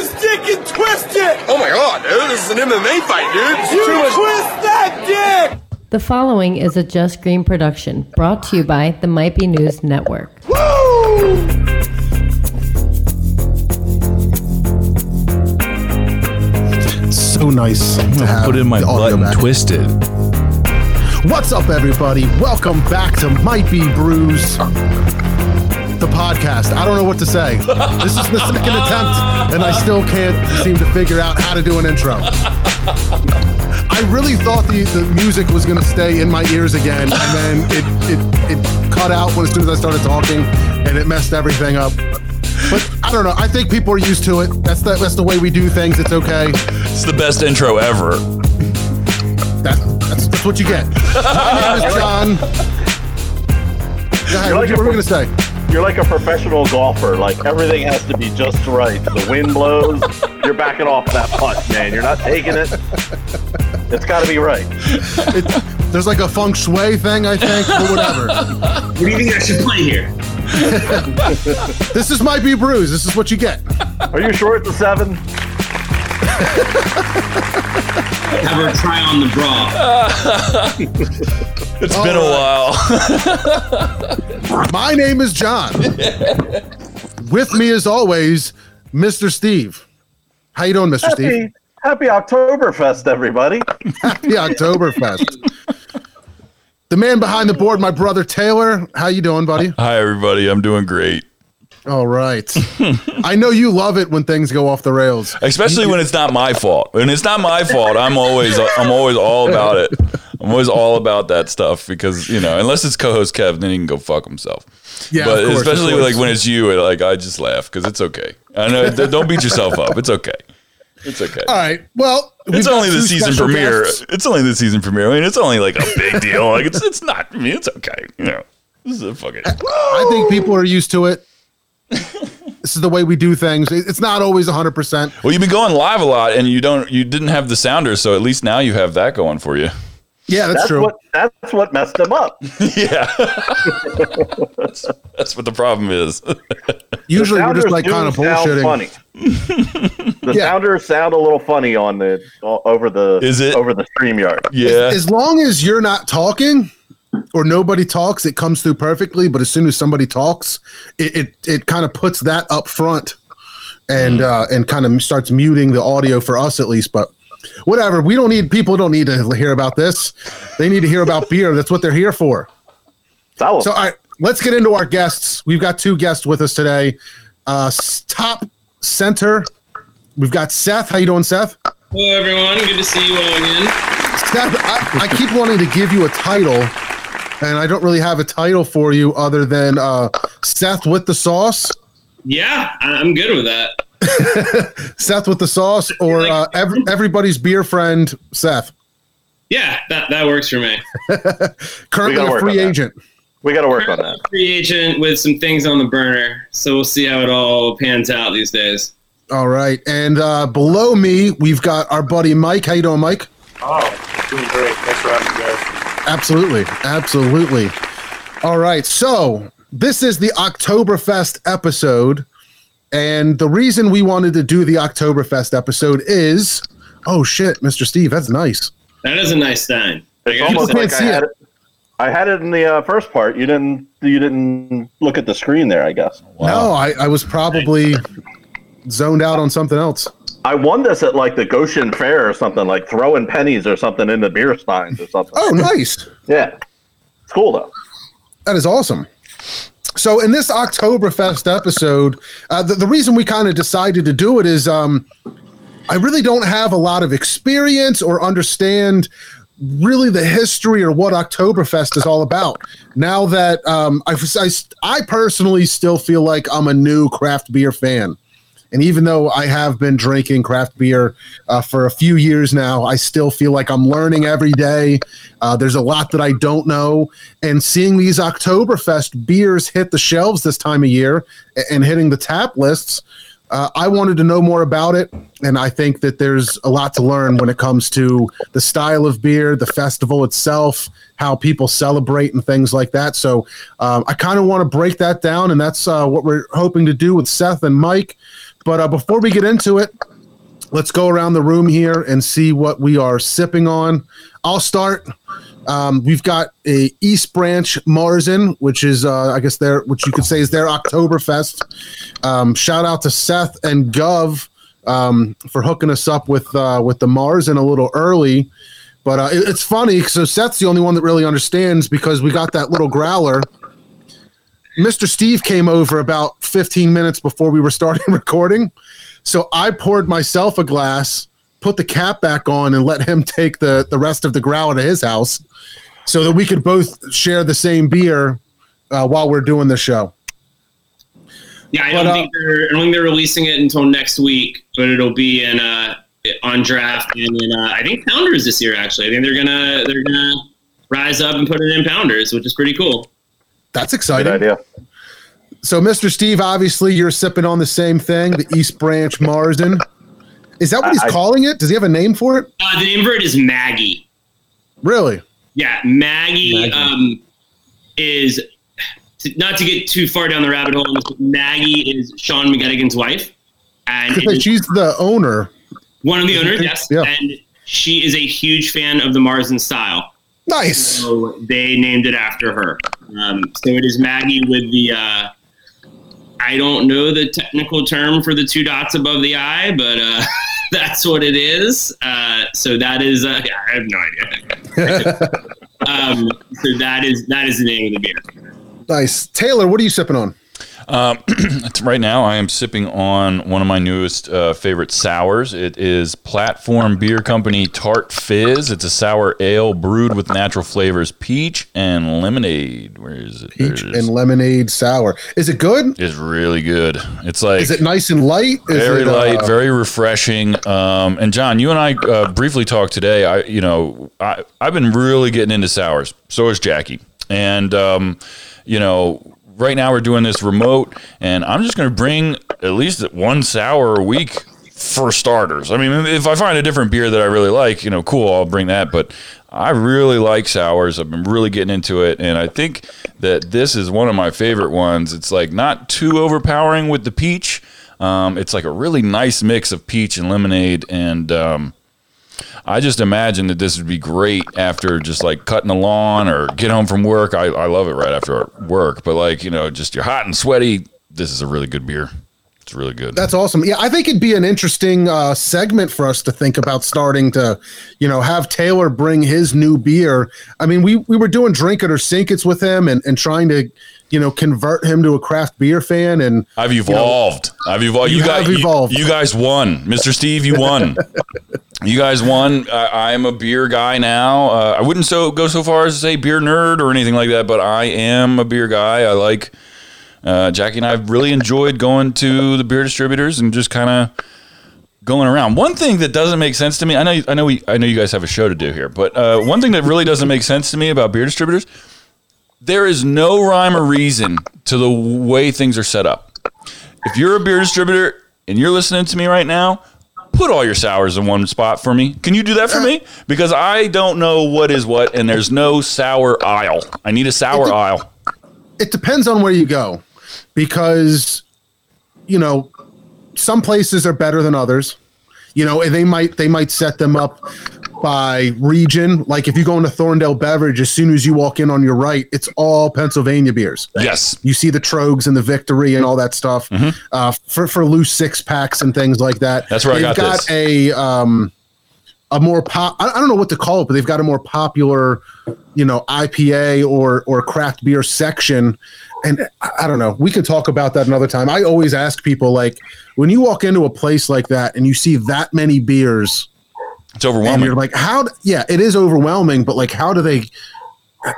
his dick and twist it! Oh my god, dude, this is an MMA fight, dude. You twist that dick! The following is a Just Green production brought to you by the Might Be News Network. Woo! so nice to have Put in my the butt and back. twist it. What's up, everybody? Welcome back to Might Be Brews, the podcast. I don't know what to say. This is the second attempt, and I still can't seem to figure out how to do an intro. I really thought the, the music was going to stay in my ears again, and then it, it, it cut out when, as soon as I started talking, and it messed everything up. But I don't know. I think people are used to it. That's the, that's the way we do things. It's okay. It's the best intro ever. That, that's, that's what you get. My name is John. Go ahead. You're What, you- what were we going to say? You're like a professional golfer. Like everything has to be just right. The wind blows, you're backing off that putt, man. You're not taking it. It's got to be right. It, there's like a feng shui thing, I think, or whatever. What do you think I should play here? this is Might Be Brews. This is what you get. Are you sure it's a seven? Have her try on the bra. It's All been a while. My name is John. With me, as always, Mr. Steve. How you doing, Mr. Steve? Happy, happy Oktoberfest, everybody. Happy Oktoberfest. the man behind the board, my brother Taylor. How you doing, buddy? Hi, everybody. I'm doing great. All right. I know you love it when things go off the rails. Especially when it's not my fault. When it's not my fault, I'm always I'm always all about it. I'm always all about that stuff because you know, unless it's co-host Kev, then he can go fuck himself. Yeah, but course, especially like when it's you, like I just laugh because it's okay. I know. Don't beat yourself up. It's okay. It's okay. All right. Well, It's only the season premiere. guests. It's only the season premiere. I mean, it's only like a big deal. Like it's it's not. I mean, it's okay. You know, this is a fucking. I think people are used to it. this is the way we do things. It's not always 100%. Well, you've been going live a lot, and you don't. You didn't have the sounder, so at least now you have that going for you. Yeah, that's, That's true. what that's what messed him up. yeah, that's, that's what the problem is. Usually we're just like do kind of bullshitting. Funny. The Yeah. sounders sound a little funny on the over the Is it? over the stream yard. yeah, As long as you're not talking or nobody talks, it comes through perfectly. But as soon as somebody talks, it it, it kind of puts that up front and uh, and kind of starts muting the audio for us at least. But whatever, we don't need people don't need to hear about this. They need to hear about beer. That's what they're here for. Solid. So, all right, let's get into our guests. We've got two guests with us today. Uh, top center, we've got Seth. How you doing, Seth? Hello, everyone. Good to see you all again. Seth, I, I keep wanting to give you a title, and I don't really have a title for you other than uh, Seth with the sauce, Yeah, I- I'm good with that. Seth with the sauce, or uh, ev- everybody's beer friend, Seth. Yeah, that, that works for me. Currently a free on that. agent. we got to work on that. Free agent with some things on the burner, so we'll see how it all pans out these days. All right, and uh, below me we've got our buddy Mike. How you doing, Mike? Oh, doing great. Thanks for having me, guys. Absolutely. Absolutely. All right. So this is the Oktoberfest episode. And the reason we wanted to do the Oktoberfest episode is oh shit, Mr. Steve, that's nice. That is a nice sign. I almost say. can't like see I had it. it. I had it in the uh, first part. You didn't. You didn't look at the screen there. I guess. No, I, I was probably zoned out on something else. I won this at like the Goshen Fair or something, like throwing pennies or something in the beer steins or something. Oh, nice. Yeah, it's cool though. That is awesome. So in this Oktoberfest episode, uh, the, the reason we kind of decided to do it is um, I really don't have a lot of experience or understand really the history or what Oktoberfest is all about. Now that um, I, I, I personally still feel like I'm a new craft beer fan. And even though I have been drinking craft beer uh, for a few years now, I still feel like I'm learning every day. Uh, there's a lot that I don't know. And seeing these Oktoberfest beers hit the shelves this time of year and hitting the tap lists, uh, I wanted to know more about it. And I think that there's a lot to learn when it comes to the style of beer, the festival itself, how people celebrate, and things like that. So um, I kind of want to break that down. And that's uh, what we're hoping to do with Seth and Mike But uh, before we get into it, let's go around the room here and see what we are sipping on. I'll start. Um, we've got a East Branch Marzen, which is, uh, I guess, their, which you could say is their Oktoberfest. Um, shout out to Seth and Gov um, for hooking us up with uh, with the Marzen a little early. But uh, it- it's funny. So Seth's the only one that really understands because we got that little growler. Mr. Steve came over about 15 minutes before we were starting recording. So I poured myself a glass, put the cap back on, and let him take the, the rest of the growler to his house so that we could both share the same beer uh, while we're doing the show. Yeah, I don't uh, think they're. I don't think they're releasing it until next week, but it'll be in uh on draft and in uh, I think Pounders this year. Actually, I think they're gonna they're gonna rise up and put it in Pounders, which is pretty cool. That's Good exciting. idea. So, Mr. Steve, obviously you're sipping on the same thing, the East Branch Marzen. Is that what he's I- I- calling it? Does he have a name for it? Uh, the name for it is Maggie. Really? Yeah, Maggie, Maggie. Um, is to, not to get too far down the rabbit hole. on this, but Maggie is Sean McGettigan's wife, and She's the owner. one of the owners. Yes, Yeah. and she is a huge fan of the Marzen style. Nice. So they named it after her. Um, so it is Maggie with the. Uh, I don't know the technical term for the two dots above the eye, but uh, that's what it is. Uh, so that is. Uh, I have no idea. um, so that is that is the name of the beer. Nice. Taylor, what are you sipping on? right now, I am sipping on one of my newest uh, favorite sours. It is Platform Beer Company Tart Fizz. It's a sour ale brewed with natural flavors, peach and lemonade. Where is it? Peach and lemonade sour. Is it good? It's really good. It's like Is it nice and light? Is very it, uh, light, very refreshing. Um, and John, you and I uh, briefly talked today. I, you know, I, I've been really getting into sours. So is Jackie. And, um, you know, right now we're doing this remote, and I'm just going to bring at least one sour a week for starters. I mean, if I find a different beer that I really like, you know, cool, I'll bring that. But I really like sours. I've been really getting into it, and I think that this is one of my favorite ones. It's like not too overpowering with the peach. Um, it's like a really nice mix of peach and lemonade, and um, I just imagine that this would be great after just like cutting the lawn or get home from work. I, I love it right after work, but like you know, just you're hot and sweaty. This is a really good beer. It's really good. That's awesome. Yeah, I think it'd be an interesting uh, segment for us to think about starting to, you know, have Taylor bring his new beer. I mean, we we were doing drink it or sink it's with him and, and trying to, you know, convert him to a craft beer fan. And I've evolved. I've evolved. You You, guys, evolved. You, you guys won, Mr. Steve. You won. you guys won. I, I'm a beer guy now. Uh, I wouldn't so go so far as to say beer nerd or anything like that, but I am a beer guy. I like. Uh, Jackie and I have really enjoyed going to the beer distributors and just kind of going around. One thing that doesn't make sense to me, I know, I know, we, I know you guys have a show to do here, but uh, one thing that really doesn't make sense to me about beer distributors, there is no rhyme or reason to the way things are set up. If you're a beer distributor and you're listening to me right now, put all your sours in one spot for me. Can you do that for me? Because I don't know what is what, and there's no sour aisle. I need a sour aisle. it depends on where you go because you know some places are better than others you know and they might they might set them up by region like if you go into thorndale beverage as soon as you walk in on your right it's all pennsylvania beers Yes. you see the Tröegs and the victory and all that stuff uh, for for loose six packs and things like that Mm-hmm. That's where I they've got this. a um a more pop I, I don't know what to call it but they've got a more popular you know ipa or or craft beer section and I, I don't know we can talk about that another time i always ask people like when you walk into a place like that and you see that many beers It's and overwhelming. you're like how d- yeah it is overwhelming but like how do they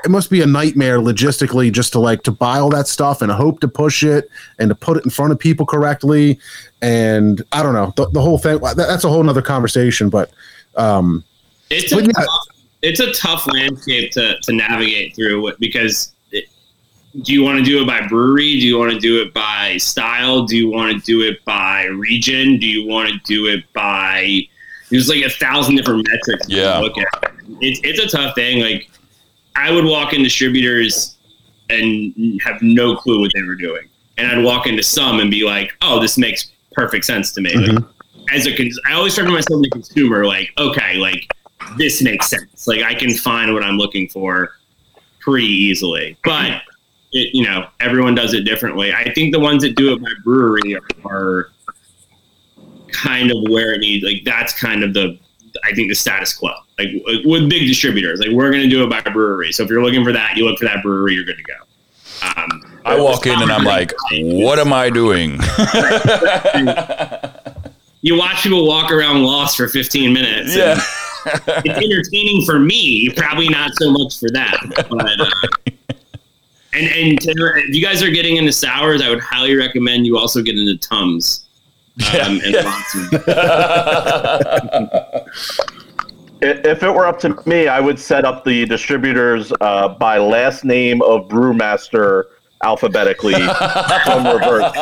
it must be a nightmare logistically just to like to buy all that stuff and hope to push it and to put it in front of people correctly and i don't know the, the whole thing that's a whole nother conversation but um It's a yeah. tough, it's a tough landscape to, to navigate through because it, do you want to do it by brewery? Do you want to do it by style? Do you want to do it by region? Do you want to do it by there's like a thousand different metrics Yeah. look at. It's it's a tough thing. Like I would walk in distributors and have no clue what they were doing. And I'd walk into some and be like, oh, this makes perfect sense to me. Like, mm-hmm. as a cons- I always start to myself as a consumer, like, okay, like this makes sense. Like I can find what I'm looking for pretty easily. But it, you know, everyone does it differently. I think the ones that do it by brewery are, are kind of where it needs. Like that's kind of the I think the status quo. Like with big distributors, like we're going to do it by brewery. So if you're looking for that, you look for that brewery, you're good to go. Um, I walk in and I'm like, what am I doing? you watch people walk around lost for 15 minutes. yeah. it's entertaining for me, probably not so much for them. But, uh, and and to, if you guys are getting into sours, I would highly recommend you also get into Tums. Um, and Watson. I- If it were up to me, I would set up the distributors uh, by last name of brewmaster alphabetically from reverse.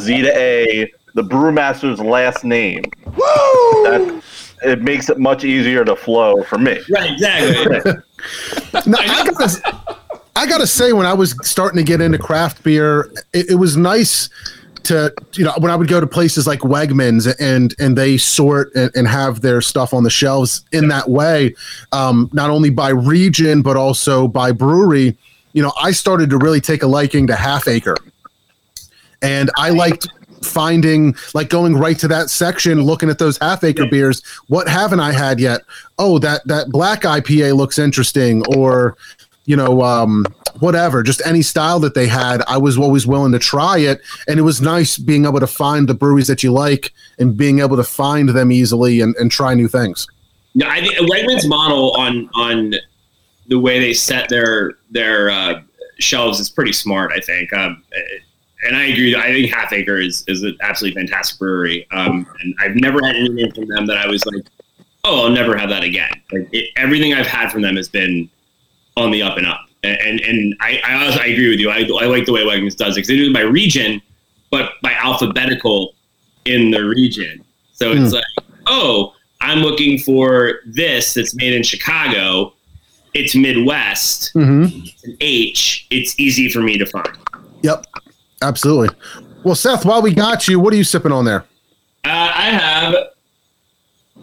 Z to A, the brewmaster's last name. That it makes it much easier to flow for me. Right, exactly. No, I gotta, I gotta say, when I was starting to get into craft beer, it, it was nice to, you know, when I would go to places like Wegmans and and they sort and, and have their stuff on the shelves in that way, um, not only by region but also by brewery. You know, I started to really take a liking to Half Acre, and I liked finding like going right to that section looking at those half acre beers. What haven't i had yet? Oh that that black ipa looks interesting or you know um whatever just any style that they had i was always willing to try it and it was nice being able to find the breweries that you like and being able to find them easily and, and try new things No, I think Wegmans model on on the way they set their their uh, shelves is pretty smart. I think, um, and I agree. I think Half Acre is is an absolutely fantastic brewery, um, and I've never had anything from them that I was like, oh, I'll never have that again. Like it, everything I've had from them has been on the up and up, and and, I I, also, I agree with you. I, I like the way Wegmans does it because they do it by region, but by alphabetical in the region. So it's like, oh, I'm looking for this that's made in Chicago. It's Midwest. mm-hmm. It's an H. It's easy for me to find. yep absolutely well seth while we got you what are you sipping on there Uh, I have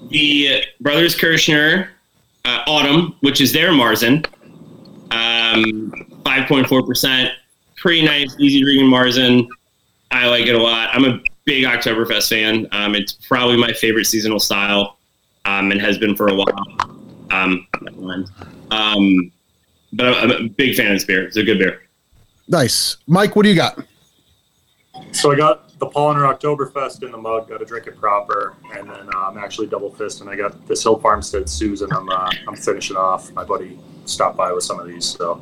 the Brothers Kirshner uh, Autumn, which is their Marzen. Um, 5.4%. Pretty nice, easy drinking Marzen. I like it a lot. I'm a big Oktoberfest fan. Um, it's probably my favorite seasonal style um, and has been for a while. Um, um, but I'm I'm a big fan of this beer. It's a good beer. nice mike what do you got So I got the Paulaner Oktoberfest in the mug. Got to drink it proper, and then uh, I'm actually double fist. And I got this Hill Farmstead Susan. I'm uh, I'm finishing off. My buddy stopped by with some of these, so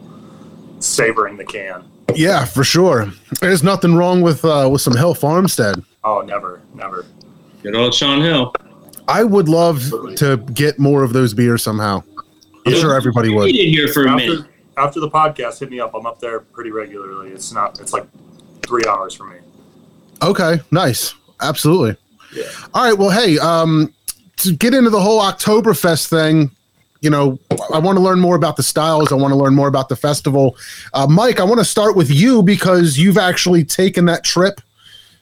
savoring the can. yeah for sure there's nothing wrong with uh with some hill farmstead Oh, never, never. Good old Shaun Hill. I would love to get more of those beers somehow. I'm Yeah. sure everybody We would. did here for a minute. After, after the podcast, hit me up. I'm up there pretty regularly. It's not. It's like three hours for me. Okay, nice. Absolutely. Yeah. All right. Well, hey, um, to get into the whole Oktoberfest thing, you know, I want to learn more about the styles. I want to learn more about the festival. Uh, Mike, I want to start with you because you've actually taken that trip.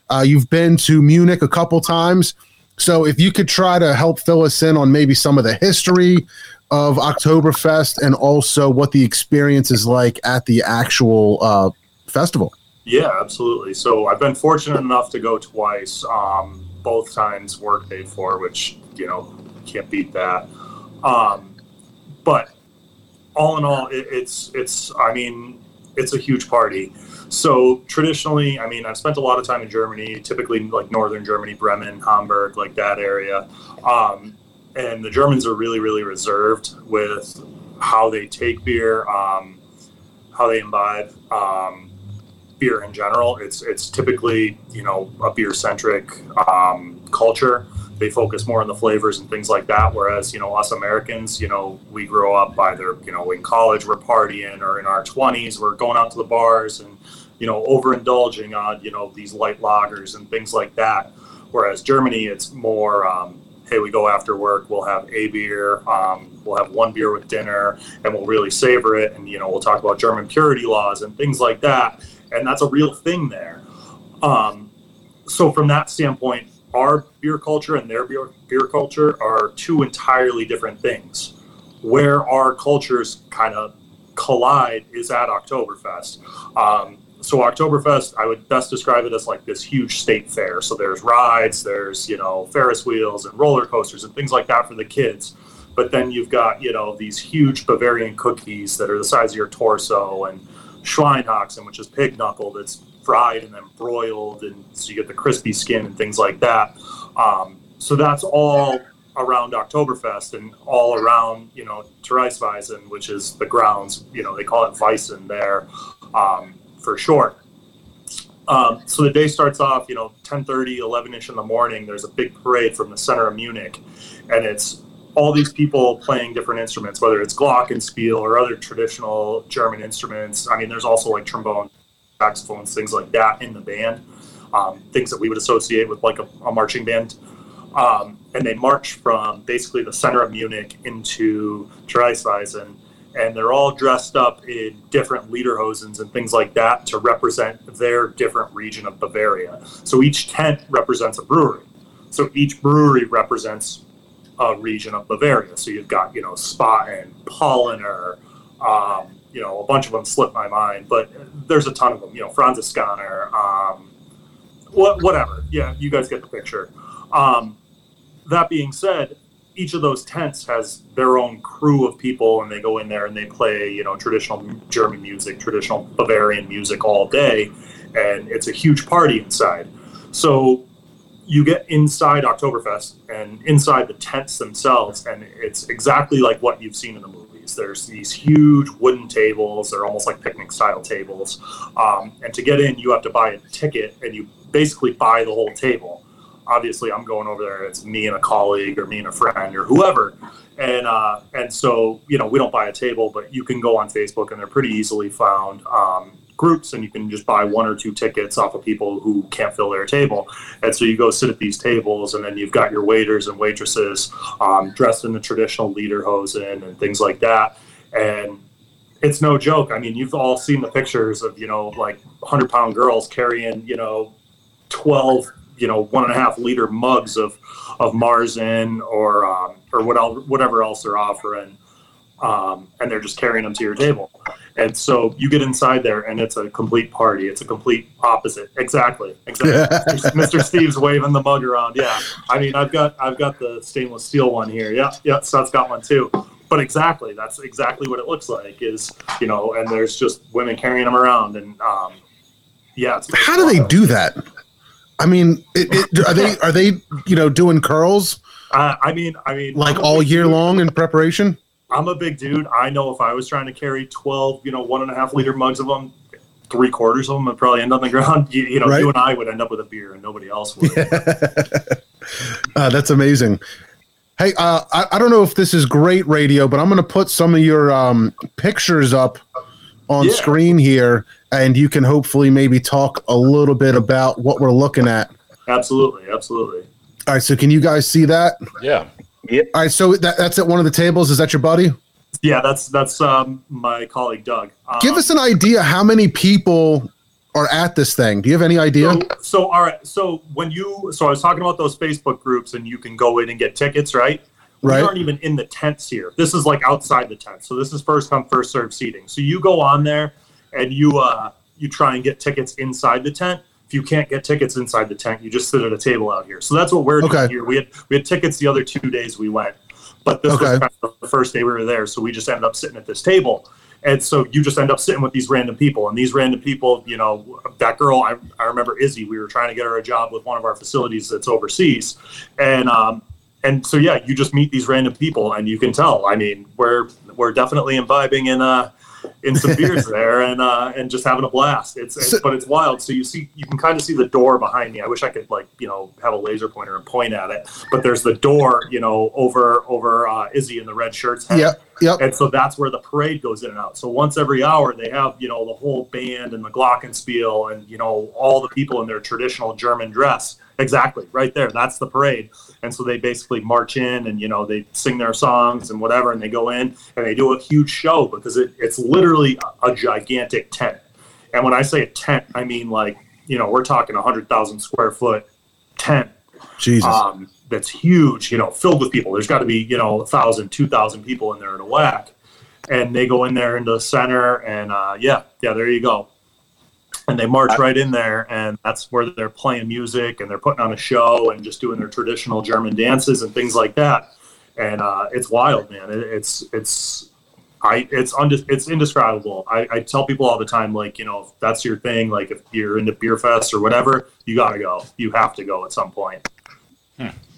Uh, you've been to Munich a couple times. So if you could try to help fill us in on maybe some of the history of Oktoberfest and also what the experience is like at the actual uh, festival. Yeah, absolutely. So I've been fortunate enough to go twice. Um, both times work paid for, which you know can't beat that. Um, but all in all, it, it's it's. I mean, it's a huge party. So traditionally, I mean, I've spent a lot of time in Germany, typically like northern Germany, Bremen, Hamburg, like that area. Um, and the Germans are really, really reserved with how they take beer, um, how they imbibe. Um, beer in general. It's it's typically you know a beer centric um, culture. They focus more on the flavors and things like that. Whereas you know us Americans, you know we grow up either you know in college we're partying or in our twenties we're going out to the bars and you know overindulging on you know these light lagers and things like that. Whereas Germany, it's more. Um, Hey, we go after work. We'll have a beer. Um, we'll have one beer with dinner, and we'll really savor it. And you know, we'll talk about German purity laws and things like that and that's a real thing there. Um, so from that standpoint, our beer culture and their beer, beer culture are two entirely different things. Where our cultures kind of collide is at Oktoberfest. Um, so Oktoberfest, I would best describe it as like this huge state fair. So there's rides, there's you know Ferris wheels and roller coasters and things like that for the kids. But then you've got you know these huge Bavarian cookies that are the size of your torso and Schweinhaxen, which is pig knuckle that's fried and then broiled, and so you get the crispy skin and things like that. Um, so that's all around Oktoberfest and all around, you know, Theresienwiese, which is the grounds, you know, they call it Wiesn there um, for short. Um, so the day starts off, you know, 10:30, 11ish in the morning. There's a big parade from the center of Munich, and it's all these people playing different instruments, whether it's glockenspiel or other traditional German instruments. I mean, there's also like trombone, saxophones, things like that in the band, um, things that we would associate with like a, a marching band. Um, and they march from basically the center of Munich into Theresienwiese, and they're all dressed up in different lederhosens and things like that to represent their different region of Bavaria. So each tent represents a brewery. So each brewery represents a region of Bavaria. So you've got, you know, Spaten, Paulaner, um, you know, a bunch of them slipped my mind, but there's a ton of them, you know, Franziskaner, um, what, whatever. Yeah, you guys get the picture. Um, that being said, each of those tents has their own crew of people, and they go in there and they play, you know, traditional German music, traditional Bavarian music all day, and it's a huge party inside. So you get inside Oktoberfest and inside the tents themselves, and it's exactly like what you've seen in the There's these huge wooden tables; they're almost like picnic-style tables. Um, and to get in, you have to buy a ticket, and you basically buy the whole table obviously I'm going over there. It's me and a colleague or me and a friend or whoever. And uh, and so you know we don't buy a table, but you can go on Facebook and they're pretty easily found um, groups, and you can just buy one or two tickets off of people who can't fill their table. And so you go sit at these tables, and then you've got your waiters and waitresses um, dressed in the traditional lederhosen and things like that. And it's no joke. I mean, you've all seen the pictures of you know like hundred pound girls carrying you know twelve you know one and a half liter mugs of of Marzen or um, or whatever else they're offering, um, and they're just carrying them to your table. And so you get inside there, and it's a complete party. It's a complete opposite. Exactly, exactly. Mr. Steve's waving the mug around. Yeah, I mean, I've got I've got the stainless steel one here. Yeah, yeah. Seth's got one too. But exactly, that's exactly what it looks like. Is you know, and there's just women carrying them around, and um, yeah. How do they do that? I mean, it, it, are they are they you know doing curls? Uh, I mean, I mean, like all year long in preparation. I'm a big dude. I know if I was trying to carry 12, you know, one and a half liter mugs of them, three quarters of them would probably end on the ground. You, you know, right? you and I would end up with a beer, and nobody else would. uh, that's amazing. Hey, uh, I, I don't know if this is great radio, but I'm going to put some of your um, pictures up on yeah. screen here and you can hopefully maybe talk a little bit about what we're looking at. Absolutely, absolutely. All right, so can you guys see that? Yeah. Yeah. All right, so that, that's at one of the tables. Is that your buddy? Yeah, that's that's um, my colleague Doug. Um, Give us an idea how many people are at this thing. Do you have any idea? So, so, all right. So when you so I was talking about those Facebook groups and you can go in and get tickets, right? Right. We aren't even in the tents here. This is like outside the tent. So this is first come first serve seating. So you go on there and you uh, you try and get tickets inside the tent. If you can't get tickets inside the tent, you just sit at a table out here. So that's what we're okay. doing here. We had we had tickets the other two days we went, but this okay. was kind of the first day we were there. So we just ended up sitting at this table. And so you just end up sitting with these random people. And these random people, you know, that girl, I, I remember Izzy, we were trying to get her a job with one of our facilities that's overseas. And um, and so yeah, you just meet these random people and you can tell. I mean, we're we're definitely imbibing in uh in some beers there and uh, and just having a blast. It's, it's so, but it's wild. So you see, you can kind of see the door behind me. I wish I could like you know have a laser pointer and point at it. But there's the door, you know, over over uh, Izzy in the red shirts. Yeah, yep. And so that's where the parade goes in and out. So once every hour, they have you know the whole band and the glockenspiel and you know all the people in their traditional German dress. Exactly, right there. That's the parade and so they basically march in and you know they sing their songs and whatever and they go in and they do a huge show because it, it's literally a, a gigantic tent and when i say a tent i mean like you know, we're talking a hundred thousand square foot tent Jesus. um, that's huge, you know, filled with people. There's got to be, you know, a thousand, two thousand people in there in a whack. And they go in there into the center, and uh, yeah, yeah, there you go. And they march right in there, and that's where they're playing music and they're putting on a show and just doing their traditional German dances and things like that. And uh, it's wild, man. It, it's it's I it's unde- it's indescribable. I, I tell people all the time, like you know, if that's your thing, like if you're into beer fest or whatever, you gotta go. You have to go at some point.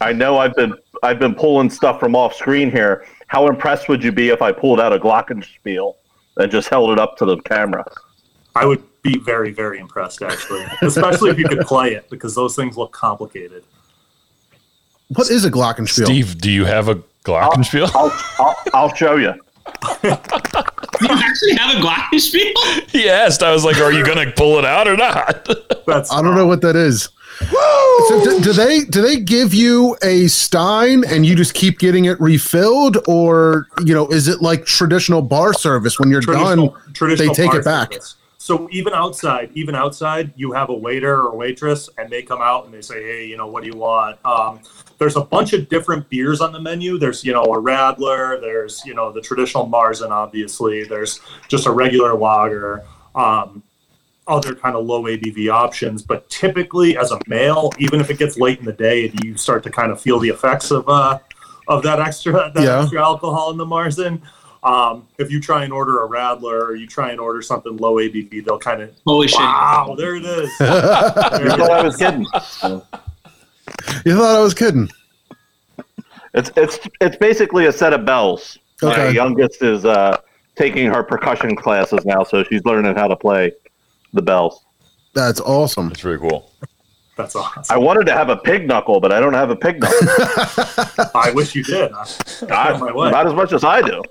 I know I've been I've been pulling stuff from off screen here. How impressed would you be if I pulled out a Glockenspiel and just held it up to the camera? I would be very, very impressed, actually, especially if you could play it because those things look complicated. what is a Glockenspiel? Steve, do you have a Glockenspiel? I'll I'll, I'll show you. You actually have a Glockenspiel? he asked. I was like, "Are you gonna pull it out or not?" That's I don't know what that is. So do, do they do they give you a stein and you just keep getting it refilled, or you know, is it like traditional bar service when you're traditional, done? traditional they take it back. service. So even outside, even outside, you have a waiter or waitress, and they come out and they say, "Hey, you know, what do you want?" Um, there's a bunch of different beers on the menu. There's, you know, a Radler. There's, you know, the traditional Marzen, obviously. There's just a regular lager. Um, other kind of low ABV options, but typically, as a male, even if it gets late in the day and you start to kind of feel the effects of uh, of that extra that Yeah. extra alcohol in the Marzen, um, if you try and order a Radler or you try and order something low ABV, they'll kind of Holy shit. wow, there it is. There You it thought I was kidding. You thought I was kidding? It's it's it's basically a set of bells. My youngest is uh, taking her percussion classes now, so she's learning how to play the bells. That's awesome. It's really cool. That's awesome. I wanted to have a pig knuckle, but I don't have a pig knuckle. I wish you did. I- not, not as much as I do.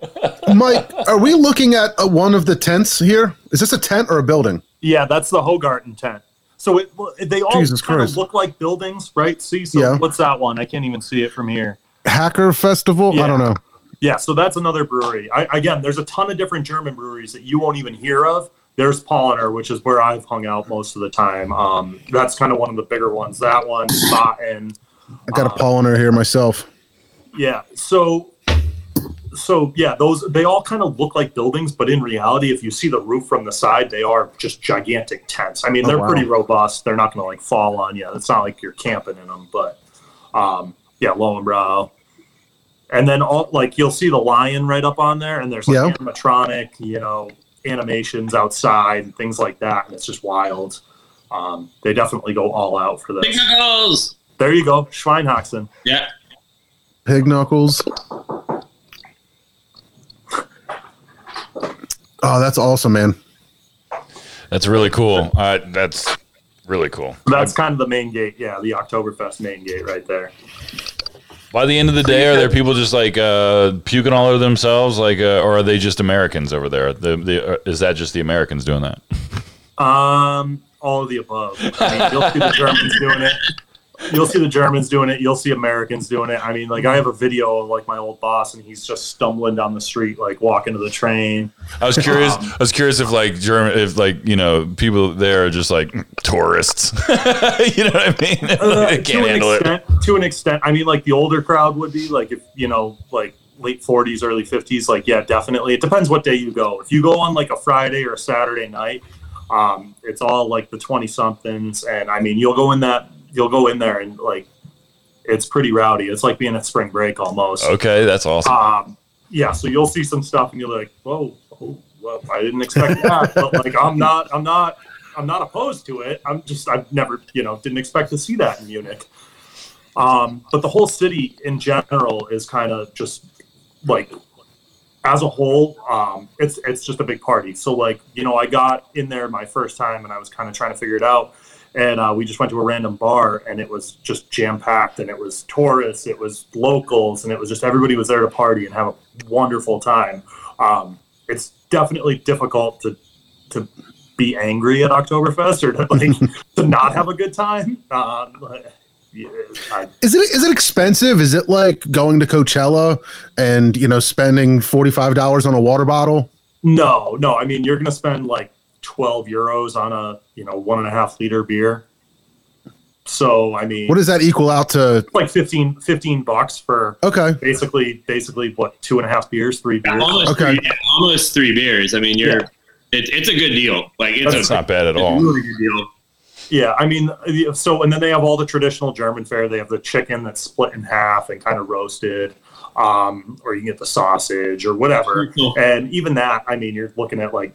Mike, are we looking at uh one of the tents here? Is this a tent or a building? Yeah, that's the Hogarten tent. So it, they all Jesus kind Christ. of look like buildings, right? See, so Yeah. what's that one? I can't even see it from here. Hacker Festival? Yeah. I don't know. Yeah, so that's another brewery. I, again, there's a ton of different German breweries that you won't even hear of. There's Paulaner, which is where I've hung out most of the time. Um, that's kind of one of the bigger ones. That one, Spaten. I got a pollinator here myself. Yeah. So, so yeah, those they all kind of look like buildings, but in reality, if you see the roof from the side, they are just gigantic tents. I mean, Oh, they're wow. pretty robust. They're not going to like fall on you. It's not like you're camping in them, but um, yeah, Löwenbräu. And then all like you'll see the lion right up on there, and there's like Yeah. animatronic, you know, animations outside and things like that, and it's just wild. Um, they definitely go all out for Big this. knuckles. There you go, Schweinhaxen. Yeah. Pig knuckles. Oh, that's awesome, man. That's really cool. Uh, that's really cool. That's kind of the main gate. Yeah, the Oktoberfest main gate right there. By the end of the day, are there people just like uh, puking all over themselves, like, uh, or are they just Americans over there? The, the, uh, is that just the Americans doing that? Um, all of the above. I mean, you'll see the Germans doing it. You'll see the Germans doing it. You'll see Americans doing it. I mean, like I have a video of like my old boss, and he's just stumbling down the street, like walking to the train. I was curious. I was curious if like German, if like you know people there are just like tourists. you know what I mean? Uh, they to can't an handle it. extent, to an extent. I mean, like the older crowd would be like if you know, like late forties, early fifties. Like, yeah, definitely. It depends what day you go. If you go on like a Friday or a Saturday night, um, it's all like the twenty somethings, and I mean, you'll go in that, you'll go in there and like, it's pretty rowdy. It's like being at spring break almost. Okay, that's awesome. Um, yeah, so you'll see some stuff and you're like, whoa, whoa, whoa I didn't expect that. but like, I'm not, I'm not, I'm not opposed to it. I'm just, I've never, you know, didn't expect to see that in Munich. Um, but the whole city in general is kind of just like, as a whole, um, it's it's just a big party. So like, you know, I got in there my first time and I was kind of trying to figure it out. And uh, we just went to a random bar and it was just jam packed and it was tourists, it was locals, and it was just everybody was there to party and have a wonderful time. Um, it's definitely difficult to to be angry at Oktoberfest or to like to not have a good time. Um, yeah, I, Is it is it expensive? Is it like going to Coachella and you know spending forty five dollars on a water bottle? no, no. I mean, you're gonna spend like 12 euros on a you know one and a half liter beer. So I mean, What does that equal out to? like 15, 15 bucks for Okay. basically basically what two and a half beers, three beers. almost Okay. three, yeah, almost three beers. I mean, you're Yeah. it, it's a good deal. Like it's That's a not bad at it's all. really good deal. Yeah, I mean, so and then they have all the traditional German fare. They have the chicken that's split in half and kind of roasted, um, or you can get the sausage or whatever. Cool. And even that, I mean, you're looking at like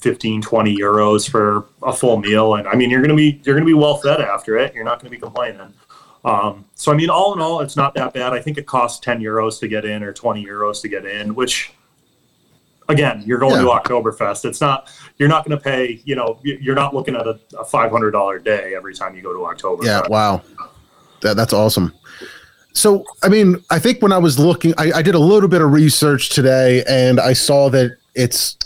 15, 20 euros for a full meal, and I mean, you're gonna be you're gonna be well fed after it. You're not gonna be complaining. Um, so I mean, all in all, it's not that bad. I think it costs 10 euros to get in or 20 euros to get in, which again, you're going to Yeah. Oktoberfest. It's not you're not going to pay. You know, you're not looking at a, a five hundred dollar day every time you go to Oktoberfest. Yeah. Wow. That, that's awesome. So, I mean, I think when I was looking, I, I did a little bit of research today, and I saw that it's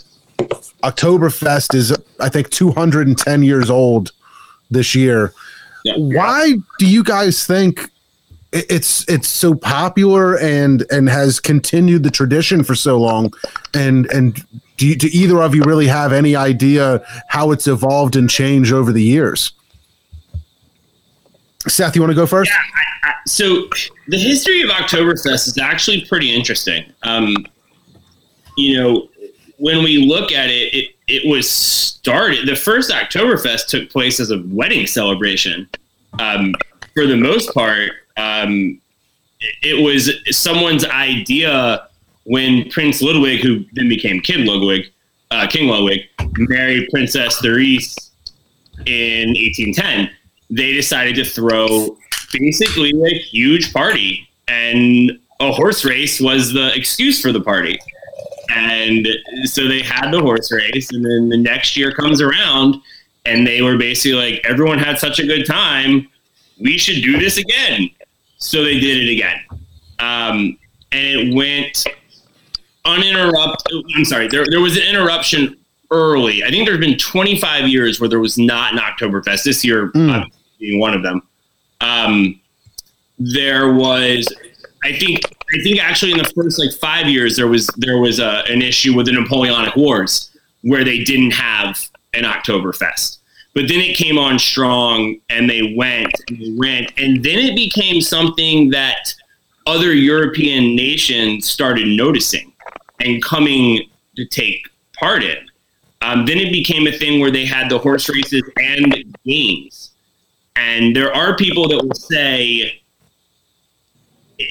Oktoberfest is I think 210 years old this year. Yeah. Why do you guys think it's it's so popular and and has continued the tradition for so long? And and do, you, do either of you really have any idea how it's evolved and changed over the years? Seth, you want to go first? so the history of Oktoberfest is actually pretty interesting. Um, you know, when we look at it, it, it was started. The first Oktoberfest took place as a wedding celebration. Um, for the most part, um, it, it was someone's idea when Prince Ludwig, who then became King Ludwig, uh, King Ludwig, married Princess Therese in 1810. They decided to throw basically a huge party, and a horse race was the excuse for the party. And so they had the horse race, and then the next year comes around, and they were basically like, everyone had such a good time, we should do this again. So they did it again. Um, and it went uninterrupted. I'm sorry, there, there was an interruption early. I think there's been 25 years where there was not an Oktoberfest. This year, uh, being one of them. Um, there was, I think, I think actually in the first like five years there was there was a, an issue with the Napoleonic Wars where they didn't have an Oktoberfest. But then it came on strong, and they went and they went, and then it became something that other European nations started noticing and coming to take part in. Um, then it became a thing where they had the horse races and games. And there are people that will say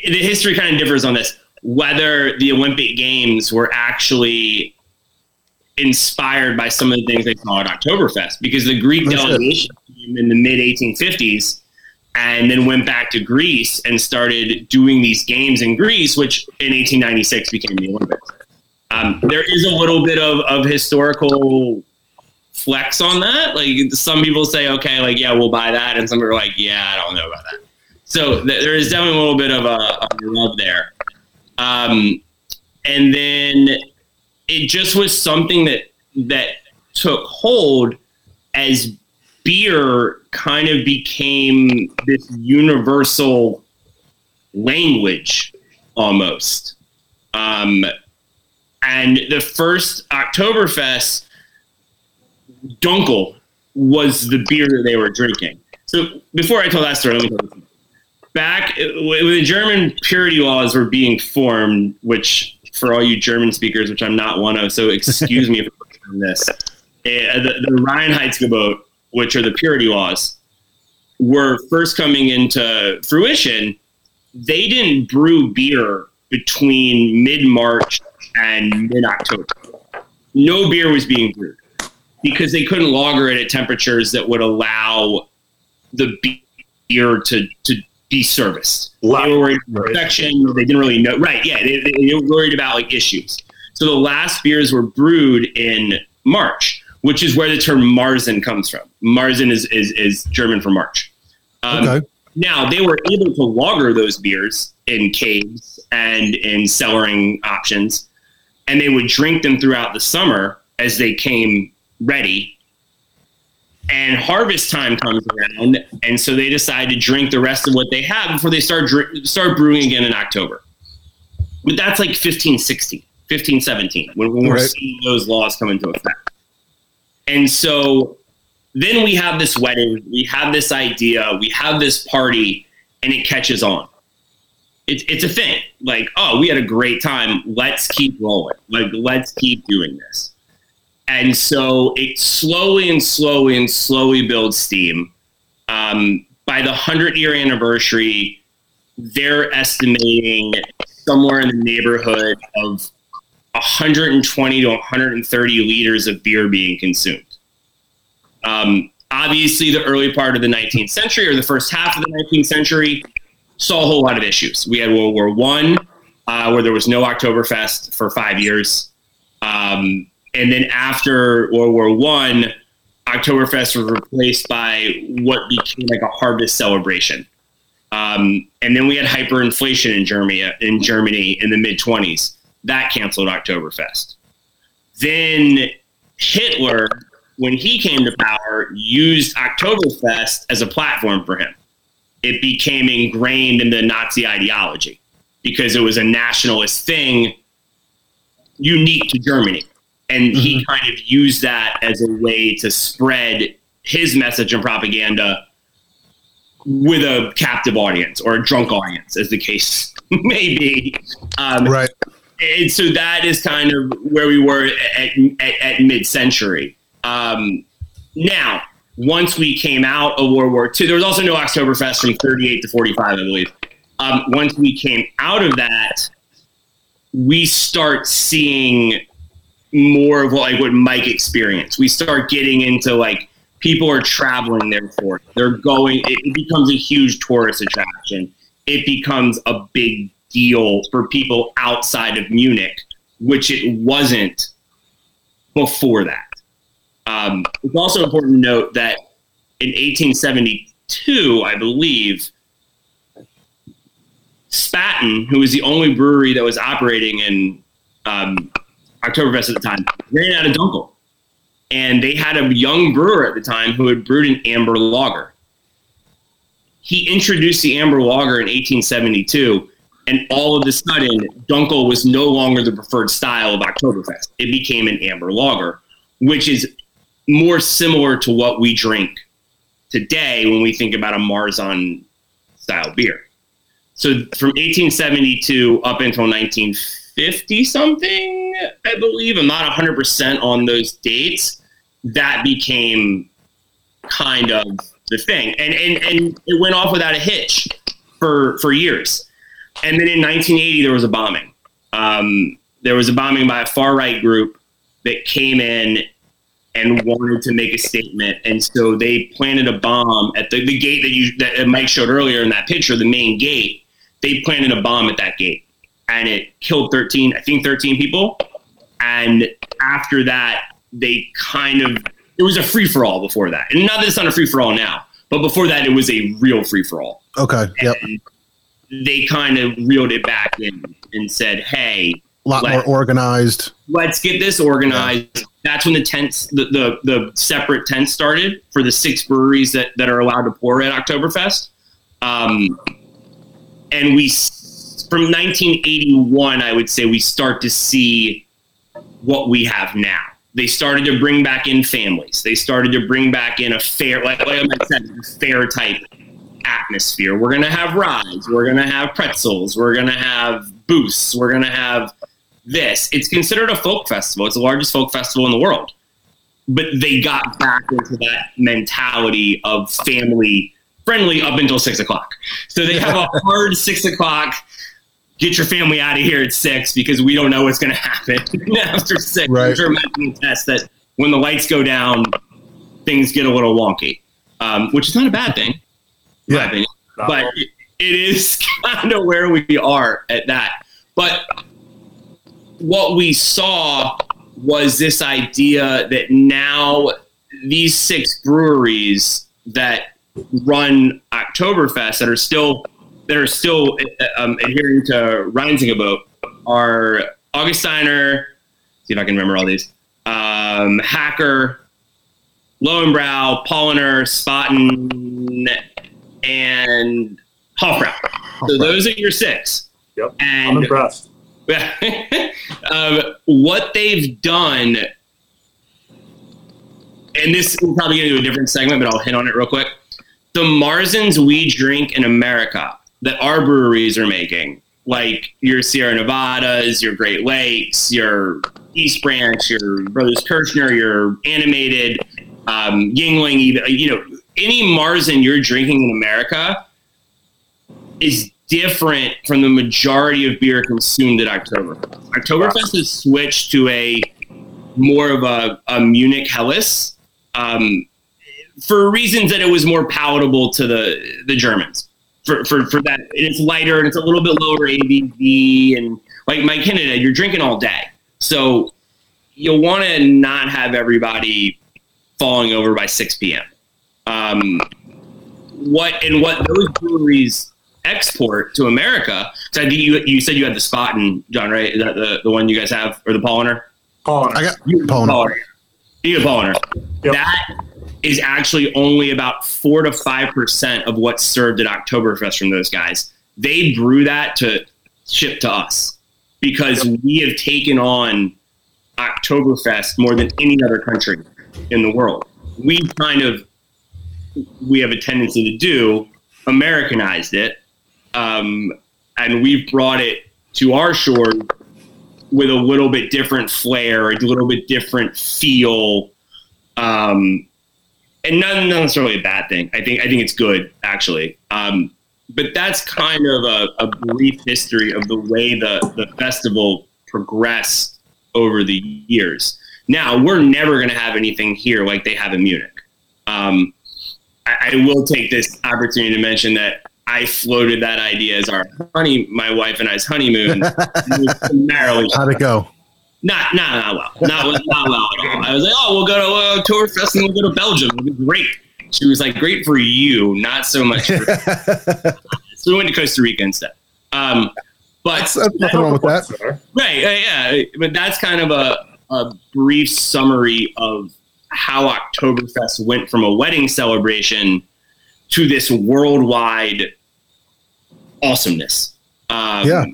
the history kind of differs on this whether the Olympic Games were actually inspired by some of the things they saw at Oktoberfest because the Greek That's delegation came in the mid 1850s and then went back to Greece and started doing these games in Greece, which in 1896 became the Olympics. Um, there is a little bit of, of historical flex on that. Like some people say, okay, like yeah, we'll buy that, and some are like, yeah, I don't know about that. So th- there is definitely a little bit of a, a love there. Um, and then it just was something that that took hold as beer kind of became this universal language almost. Um, and the first Oktoberfest, Dunkel was the beer that they were drinking. So before I tell that story, let me tell this. Back when the German purity laws were being formed, which for all you German speakers, which I'm not one of, so excuse me for I'm this, uh, the, the Reinheitsgebot, which are the purity laws, were first coming into fruition. They didn't brew beer between mid March and mid October. No beer was being brewed because they couldn't lager it at temperatures that would allow the beer to, to be serviced. They were worried about protection. They didn't really know. Right. Yeah. They, they, they were worried about like issues. So the last beers were brewed in March, which is where the term Marzen comes from. Marzen is, is, is German for March. Um, Okay. Now they were able to lager those beers in caves and in cellaring options, and they would drink them throughout the summer as they came ready. And harvest time comes around, and so they decide to drink the rest of what they have before they start dr- start brewing again in October. But that's like 15, 16, 15, 17, when, when we're Right. seeing those laws come into effect. And so then we have this wedding, we have this idea, we have this party, and it catches on. It's it's a thing. Like, oh, we had a great time. Let's keep rolling. Like, let's keep doing this. And so it slowly and slowly and slowly builds steam. Um, by the 100 year anniversary, they're estimating somewhere in the neighborhood of 120 to 130 liters of beer being consumed. Um, obviously, the early part of the 19th century or the first half of the 19th century saw a whole lot of issues. We had World War One, uh, where there was no Oktoberfest for five years, um, and then after World War One, Oktoberfest was replaced by what became like a harvest celebration. Um, and then we had hyperinflation in Germany in Germany in the mid 20s. That canceled Oktoberfest. Then Hitler, when he came to power, used Oktoberfest as a platform for him. It became ingrained in the Nazi ideology because it was a nationalist thing unique to Germany. And he kind of used that as a way to spread his message and propaganda with a captive audience or a drunk audience, as the case may be. Um, Right. and so that is kind of where we were at, at, at mid-century. Um, now, once we came out of World War II, there was also no Oktoberfest from 38 to 45, I believe. Um, once we came out of that, we start seeing more of what, like what Mike experienced. We start getting into like people are traveling there for it. They're going. It, becomes a huge tourist attraction. It becomes a big deal for people outside of Munich, which it wasn't before that. Um, it's also important to note that in 1872, I believe, Spaten, who was the only brewery that was operating in um, Oktoberfest at the time, ran out of Dunkel. And they had a young brewer at the time who had brewed an amber lager. He introduced the amber lager in 1872, and all of a sudden, Dunkel was no longer the preferred style of Oktoberfest. It became an amber lager, which is more similar to what we drink today when we think about a Marzen style beer. So from 1872 up until 1950 something, I believe, I'm not 100% on those dates, that became kind of the thing. And, and, and it went off without a hitch for, for years. And then in 1980, there was a bombing. Um, there was a bombing by a far right group that came in and wanted to make a statement, and so they planted a bomb at the, the gate that you that Mike showed earlier in that picture, the main gate. They planted a bomb at that gate, and it killed 13, I think 13 people. And after that, they kind of it was a free for all before that, and not that it's not a free for all now, but before that, it was a real free for all Okay. Yep. they kind of reeled it back in and said, "Hey, A lot more organized. let's get this organized." That's when the tents, the, the the separate tents started for the six breweries that that are allowed to pour at Oktoberfest. Um, and we from 1981, I would say we start to see what we have now. They started to bring back in families. They started to bring back in a fair, like, like I said, a fair type atmosphere. We're going to have rides. We're going to have pretzels. We're going to have booths. We're going to have this. It's considered a folk festival. It's the largest folk festival in the world. But they got back into that mentality of family friendly up until six o'clock. So they have a hard six o'clock. Get your family out of here at six because we don't know what's going to happen after six. Right. I'm sure Matt can attest that when the lights go down, things get a little wonky, um, which is not a bad thing. Yeah. opinion. No. But it, it is kind of where we are at that. But what we saw was this idea that now these six breweries that run Oktoberfest that are still that are still uh, um, adhering to Reinheitsgebot are Augustiner. See if I can remember all these. Um, Hacker, Löwenbräu, Paulaner, Spaten, and Hofbrau. So those are your six. Yep. I'm impressed. um, what they've done and this we're probably going to do a different segment, but I'll hit on it real quick. The Marzens we drink in America that our breweries are making, like your Sierra Nevadas, your Great Lakes, your East Branch, your Brothers Kirschner, your Animated, um, Yuengling, even you know any Marzen you're drinking in America is different from the majority of beer consumed at Oktoberfest. Oktoberfest has switched to a more of a, a Munich Helles um, for reasons that it was more palatable to the the Germans. For, for, for that, and it's lighter and it's a little bit lower ABV. And like Mike Canada, you're drinking all day. So you'll want to not have everybody falling over by 6 p.m. Um, what and what those breweries export to America. So I think you you said you had the Spaten, John, right? Is that the, the one you guys have or the Paulaner? Paul, I got You Paulaner. Paulaner. You Paulaner. Yep. That is actually only about four to five percent of what's served at Oktoberfest from those guys. They brew that to ship to us because we have taken on Oktoberfest more than any other country in the world. We kind of we have a tendency to do Americanized it, um, and we've brought it to our shore with a little bit different flair, a little bit different feel, um, and not necessarily a bad thing. I think I think it's good actually. Um, but that's kind of a, a brief history of the way the, the festival progressed over the years. Now we're never going to have anything here like they have in Munich. Um, I, I will take this opportunity to mention that I floated that idea as our honey, my wife and I's honeymoon. It was primarily How'd it go? Not, not, not well. Not, not well at all. I was like, oh, we'll go to a uh, Tourfest and we'll go to Belgium. It'll be great. She was like, great for you, not so much for So we went to Costa Rica instead. Um, but That's, that's nothing wrong with that. Right, uh, yeah, but that's kind of a, a brief summary of how Oktoberfest went from a wedding celebration to this worldwide awesomeness. Um, Yeah.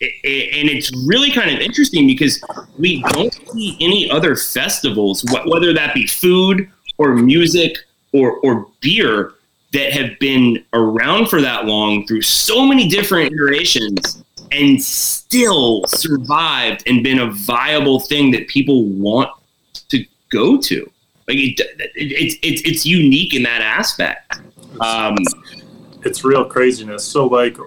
It- it- and it's really kind of interesting because we don't see any other festivals, wh- whether that be food or music or, or beer, that have been around for that long through so many different iterations and still survived and been a viable thing that people want to go to. Like it, it, it's it's it's unique in that aspect. Um, it's real craziness. So like,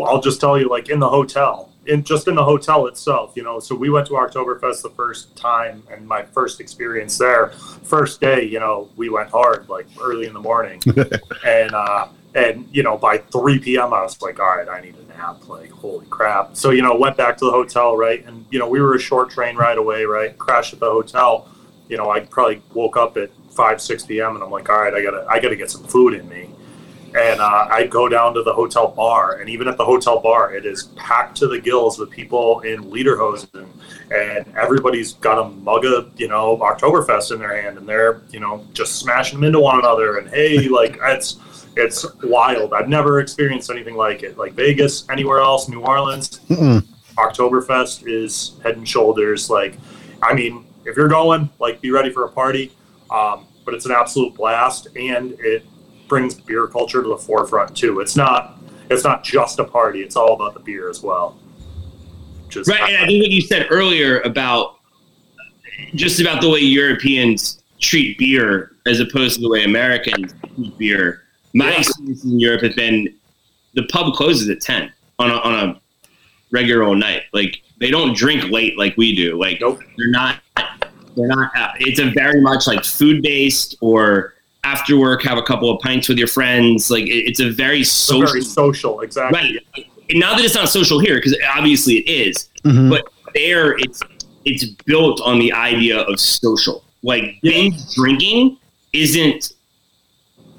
I'll just tell you, like in the hotel, in just in the hotel itself, you know. So we went to Oktoberfest the first time, and my first experience there, first day, you know, we went hard, like early in the morning, and uh, and you know, by 3 p.m. I was like, all right, I need a nap. Like, holy crap. So you know, went back to the hotel, right, and you know, we were a short train ride away, right. Crashed at the hotel. You know, I probably woke up at 5 6 p.m. and I'm like, all right, I gotta I gotta get some food in me and uh, I go down to the hotel bar, and even at the hotel bar, it is packed to the gills with people in lederhosen, and everybody's got a mug of you know Oktoberfest in their hand, and they're you know just smashing them into one another, and hey, like it's it's wild. I've never experienced anything like it. Like Vegas, anywhere else, New Orleans, Mm-mm. Oktoberfest is head and shoulders. Like, I mean, if you're going, like, be ready for a party. Um, but it's an absolute blast, and it brings beer culture to the forefront too. It's not it's not just a party; it's all about the beer as well. Just Right, and I think what you said earlier about just about the way Europeans treat beer as opposed to the way Americans treat beer. My Yeah. experience in Europe has been the pub closes at ten on a, on a regular old night. Like they don't drink late like we do. Like Nope. they're not. They're not. It's a very much like food based or after work have a couple of pints with your friends. Like it, it's a very social. very social, exactly. Right. And not that it's not social here, because obviously it is Mhm. but there it's it's built on the idea of social like Yeah. binge drinking isn't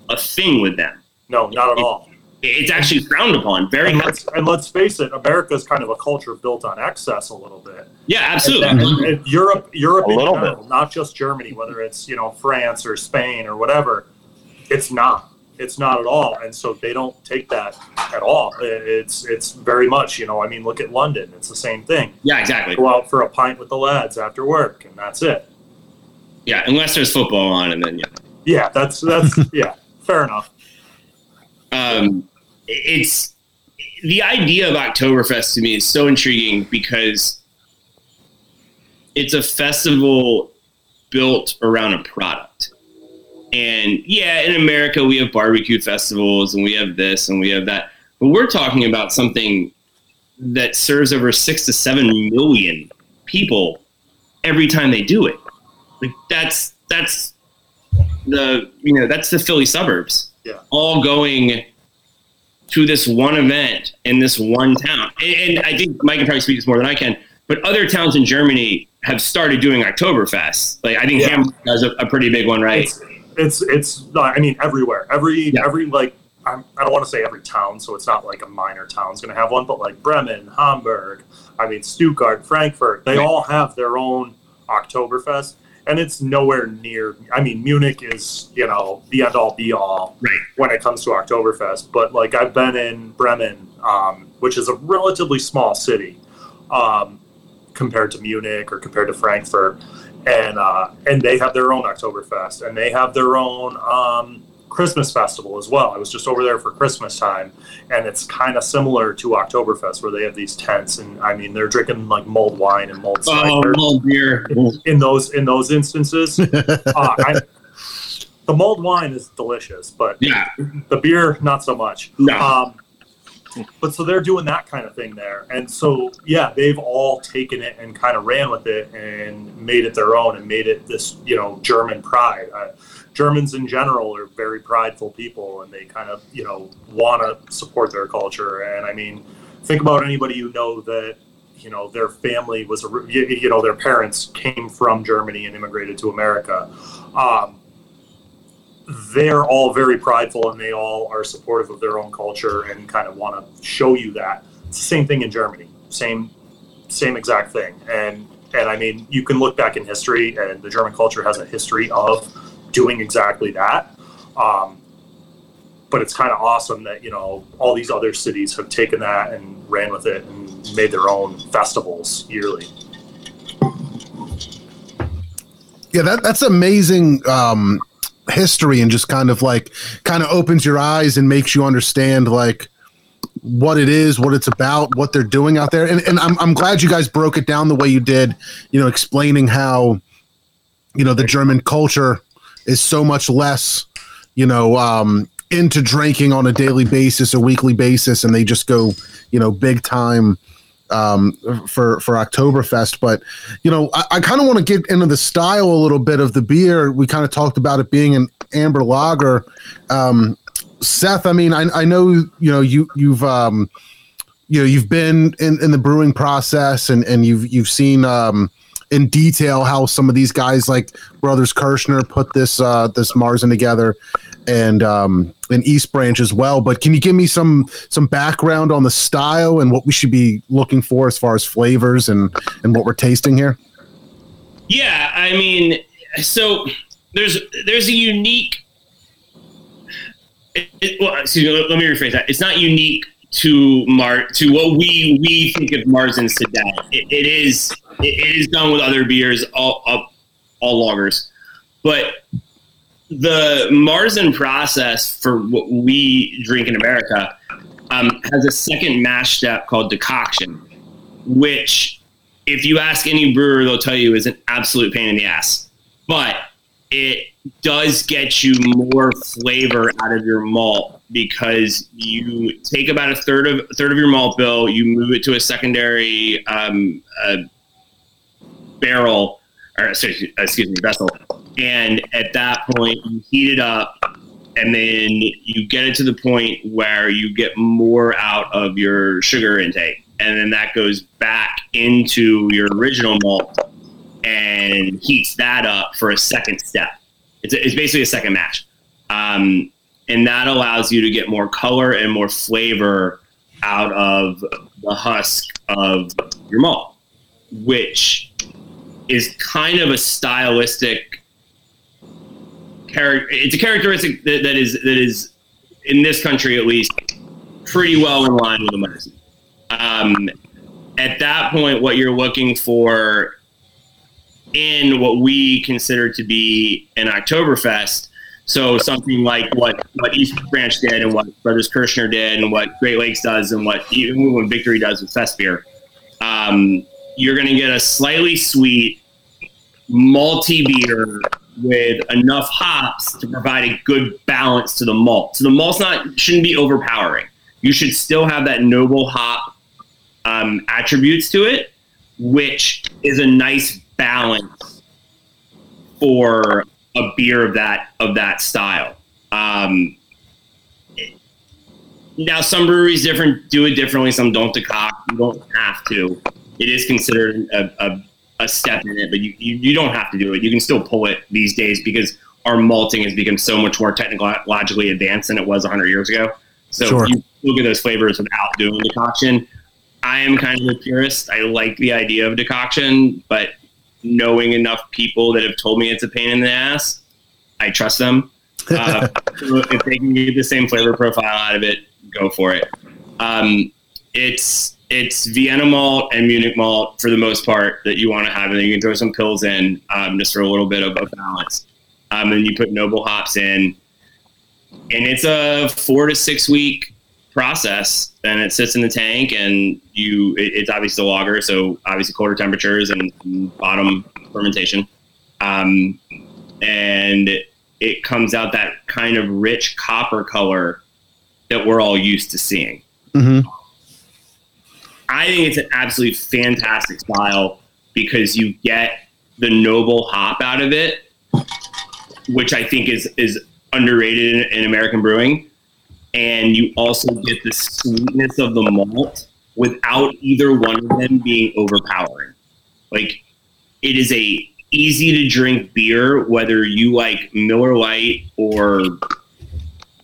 a thing with them No, not at all. It's actually frowned upon very And much let's, and let's face it, America is kind of a culture built on excess a little bit. yeah absolutely And, and Europe, Europe A in little general, not just Germany, whether it's you know France or Spain or whatever, it's not. It's not at all, and so they don't take that at all. It's it's very much you know. I mean, look at London; it's the same thing. yeah exactly Go out for a pint with the lads after work, and that's it. Yeah, unless there's football on, and then yeah. Yeah, that's that's yeah, fair enough. um, it's the idea of Oktoberfest to me is so intriguing because it's a festival built around a product. And yeah, in America, we have barbecue festivals and we have this and we have that. But we're talking about something that serves over six to seven million people every time they do it. Like that's that's the you know that's the Philly suburbs Yeah. all going to this one event in this one town. And, and I think Mike can probably speak this more than I can. But other towns in Germany have started doing Oktoberfest. Like I think Yeah. Hamburg has a, a pretty big one, right? It's it's it's not, I mean everywhere. Every Yeah. every like I'm, I don't want to say every town, so it's not like a minor town's going to have one, but like Bremen, Hamburg, I mean Stuttgart, Frankfurt, they Right. all have their own Oktoberfest, and it's nowhere near. I mean Munich is you know the end all be all Right. when it comes to Oktoberfest, but like I've been in Bremen, um, which is a relatively small city um, compared to Munich or compared to Frankfurt, and uh, and they have their own Oktoberfest and they have their own um, Christmas festival as well. I was just over there for Christmas time, and it's kind of similar to Oktoberfest where they have these tents, and I mean they're drinking like mulled wine and mulled Oh, mulled beer. in those in those instances. uh, I, the mulled wine is delicious, but Yeah. the beer not so much. No. Um, but so they're doing that kind of thing there, and so yeah, they've all taken it and kind of ran with it and made it their own and made it this you know German pride. Uh, Germans in general are very prideful people, and they kind of you know want to support their culture. And I mean, think about anybody you know that you know their family was a you, know their parents came from Germany and immigrated to America. Um, they're all very prideful and they all are supportive of their own culture and kind of want to show you that. It's the same thing in Germany. Same same exact thing. And and I mean, you can look back in history and the German culture has a history of doing exactly that. Um, but it's kind of awesome that, you know, all these other cities have taken that and ran with it and made their own festivals yearly. Yeah, that that's amazing um, history and just kind of like kind of opens your eyes and makes you understand like what it is, what it's about, what they're doing out there. And and I'm I'm glad you guys broke it down the way you did, you know, explaining how you know the German culture is so much less, you know, um into drinking on a daily basis, a weekly basis, and they just go, you know, big time um, for for Oktoberfest. But you know, I, I kind of want to get into the style a little bit of the beer. We kind of talked about it being an amber lager. Um, Seth, I mean, I, I know you know you you've um, you know you've been in, in the brewing process and and you've you've seen um, in detail how some of these guys like brothers Kirschner put this uh, this Marzen together and um, in East Branch as well. But can you give me some some background on the style and what we should be looking for as far as flavors and and what we're tasting here? Yeah, I mean, so there's there's a unique. It, it, well, excuse me. Let, let me rephrase that. It's not unique to Mar to what we we think of Marzens today. It, it is it, it is done with other beers, all all, all lagers, but the Marzen process for what we drink in America um, has a second mash step called decoction, which if you ask any brewer, they'll tell you is an absolute pain in the ass. But it does get you more flavor out of your malt because you take about a third of a third of your malt bill, you move it to a secondary um, uh, barrel, or excuse me, vessel, and at that point you heat it up, and then you get it to the point where you get more out of your sugar intake, and then that goes back into your original malt and heats that up for a second step. It's, it's basically a second mash. Um, and that allows you to get more color and more flavor out of the husk of your malt, which is kind of a stylistic character. It's a characteristic that, that is that is in this country at least pretty well in line with the Marzen. Um, at that point, what you're looking for in what we consider to be an Oktoberfest. So something like what what East Branch did and what Brothers Kirschner did and what Great Lakes does and what even when Victory does with Fest beer. Um, you're going to get a slightly sweet malty beer with enough hops to provide a good balance to the malt. So the malt's not shouldn't be overpowering. You should still have that noble hop um, attributes to it, which is a nice balance for a beer of that of that style. Um, now, some breweries different do it differently. Some don't decoct. You don't have to. It is considered a, a, a step in it, but you, you, you don't have to do it. You can still pull it these days because our malting has become so much more technologically advanced than it was 100 years ago. So Sure. you still get those flavors without doing decoction. I am kind of a purist. I like the idea of decoction, but knowing enough people that have told me it's a pain in the ass, I trust them. Uh, so if they can get the same flavor profile out of it, go for it. Um, it's it's Vienna malt and Munich malt for the most part that you want to have, and then you can throw some pils in um, just for a little bit of a balance. Um, and you put noble hops in, and it's a four to six week process and it sits in the tank and you it, it's obviously a lager so obviously colder temperatures and, and bottom fermentation um, and it comes out that kind of rich copper color that we're all used to seeing Mhm. I think it's an absolutely fantastic style because you get the noble hop out of it which i think is is underrated in, in american brewing and you also get the sweetness of the malt without either one of them being overpowering. Like it is a easy to drink beer whether you like Miller Lite or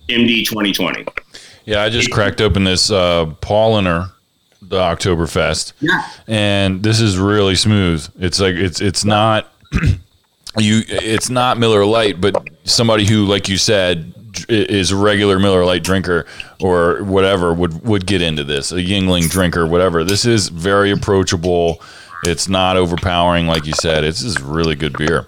MD 2020. Yeah, I just cracked open this uh, Paulaner, the Oktoberfest, Yeah. and this is really smooth. It's like it's it's not you. It's not Miller Lite, but somebody who, like you said, is a regular Miller Lite drinker or whatever would would get into this. A Yuengling drinker, whatever. This is very approachable. It's not overpowering, like you said. It's just really good beer.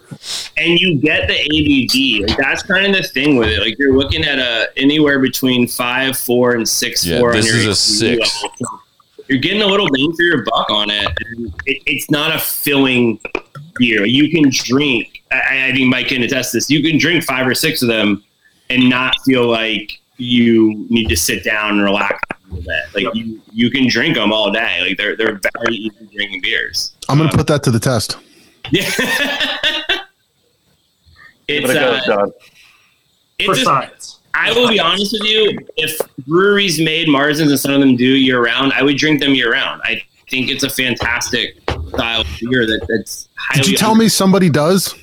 and you get the ABV. Like that's kind of the thing with it. Like you're looking at a anywhere between five four and six Yeah, four. this is a six. level. So You're getting a little bang for your buck on it. And it it's not a filling beer. You can drink. I, I think Mike can attest this. You can drink five or six of them and not feel like you need to sit down and relax a little bit. Like you, you can drink them all day. Like they're they're very easy drinking beers. I'm going to put that to the test. Yeah. It's it a uh, John. for it's a, science. I will be honest with you. If breweries made Marzens and some of them do year round, I would drink them year round. I think it's a fantastic style of beer that, that's highly. Did you tell me somebody does?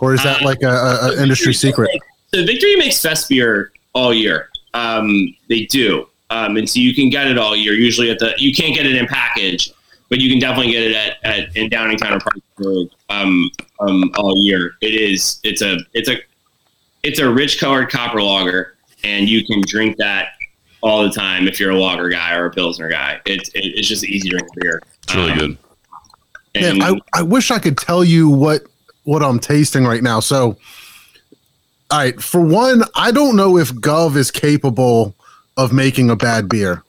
Or is that Uh, like a, a, a industry secret? So Victory makes fest beer all year. Um, they do, um, and so you can get it all year. Usually at the you can't get it in package, but you can definitely get it at, at in Downingtown or Parkesburg um, um, all year. It is it's a it's a it's a rich colored copper lager, and you can drink that all the time if you're a lager guy or a pilsner guy. It's it's just easy to drink beer. It's really Um, good. And Man, I, I wish I could tell you what what I'm tasting right now. So, all right, for one, I don't know if Gov is capable of making a bad beer.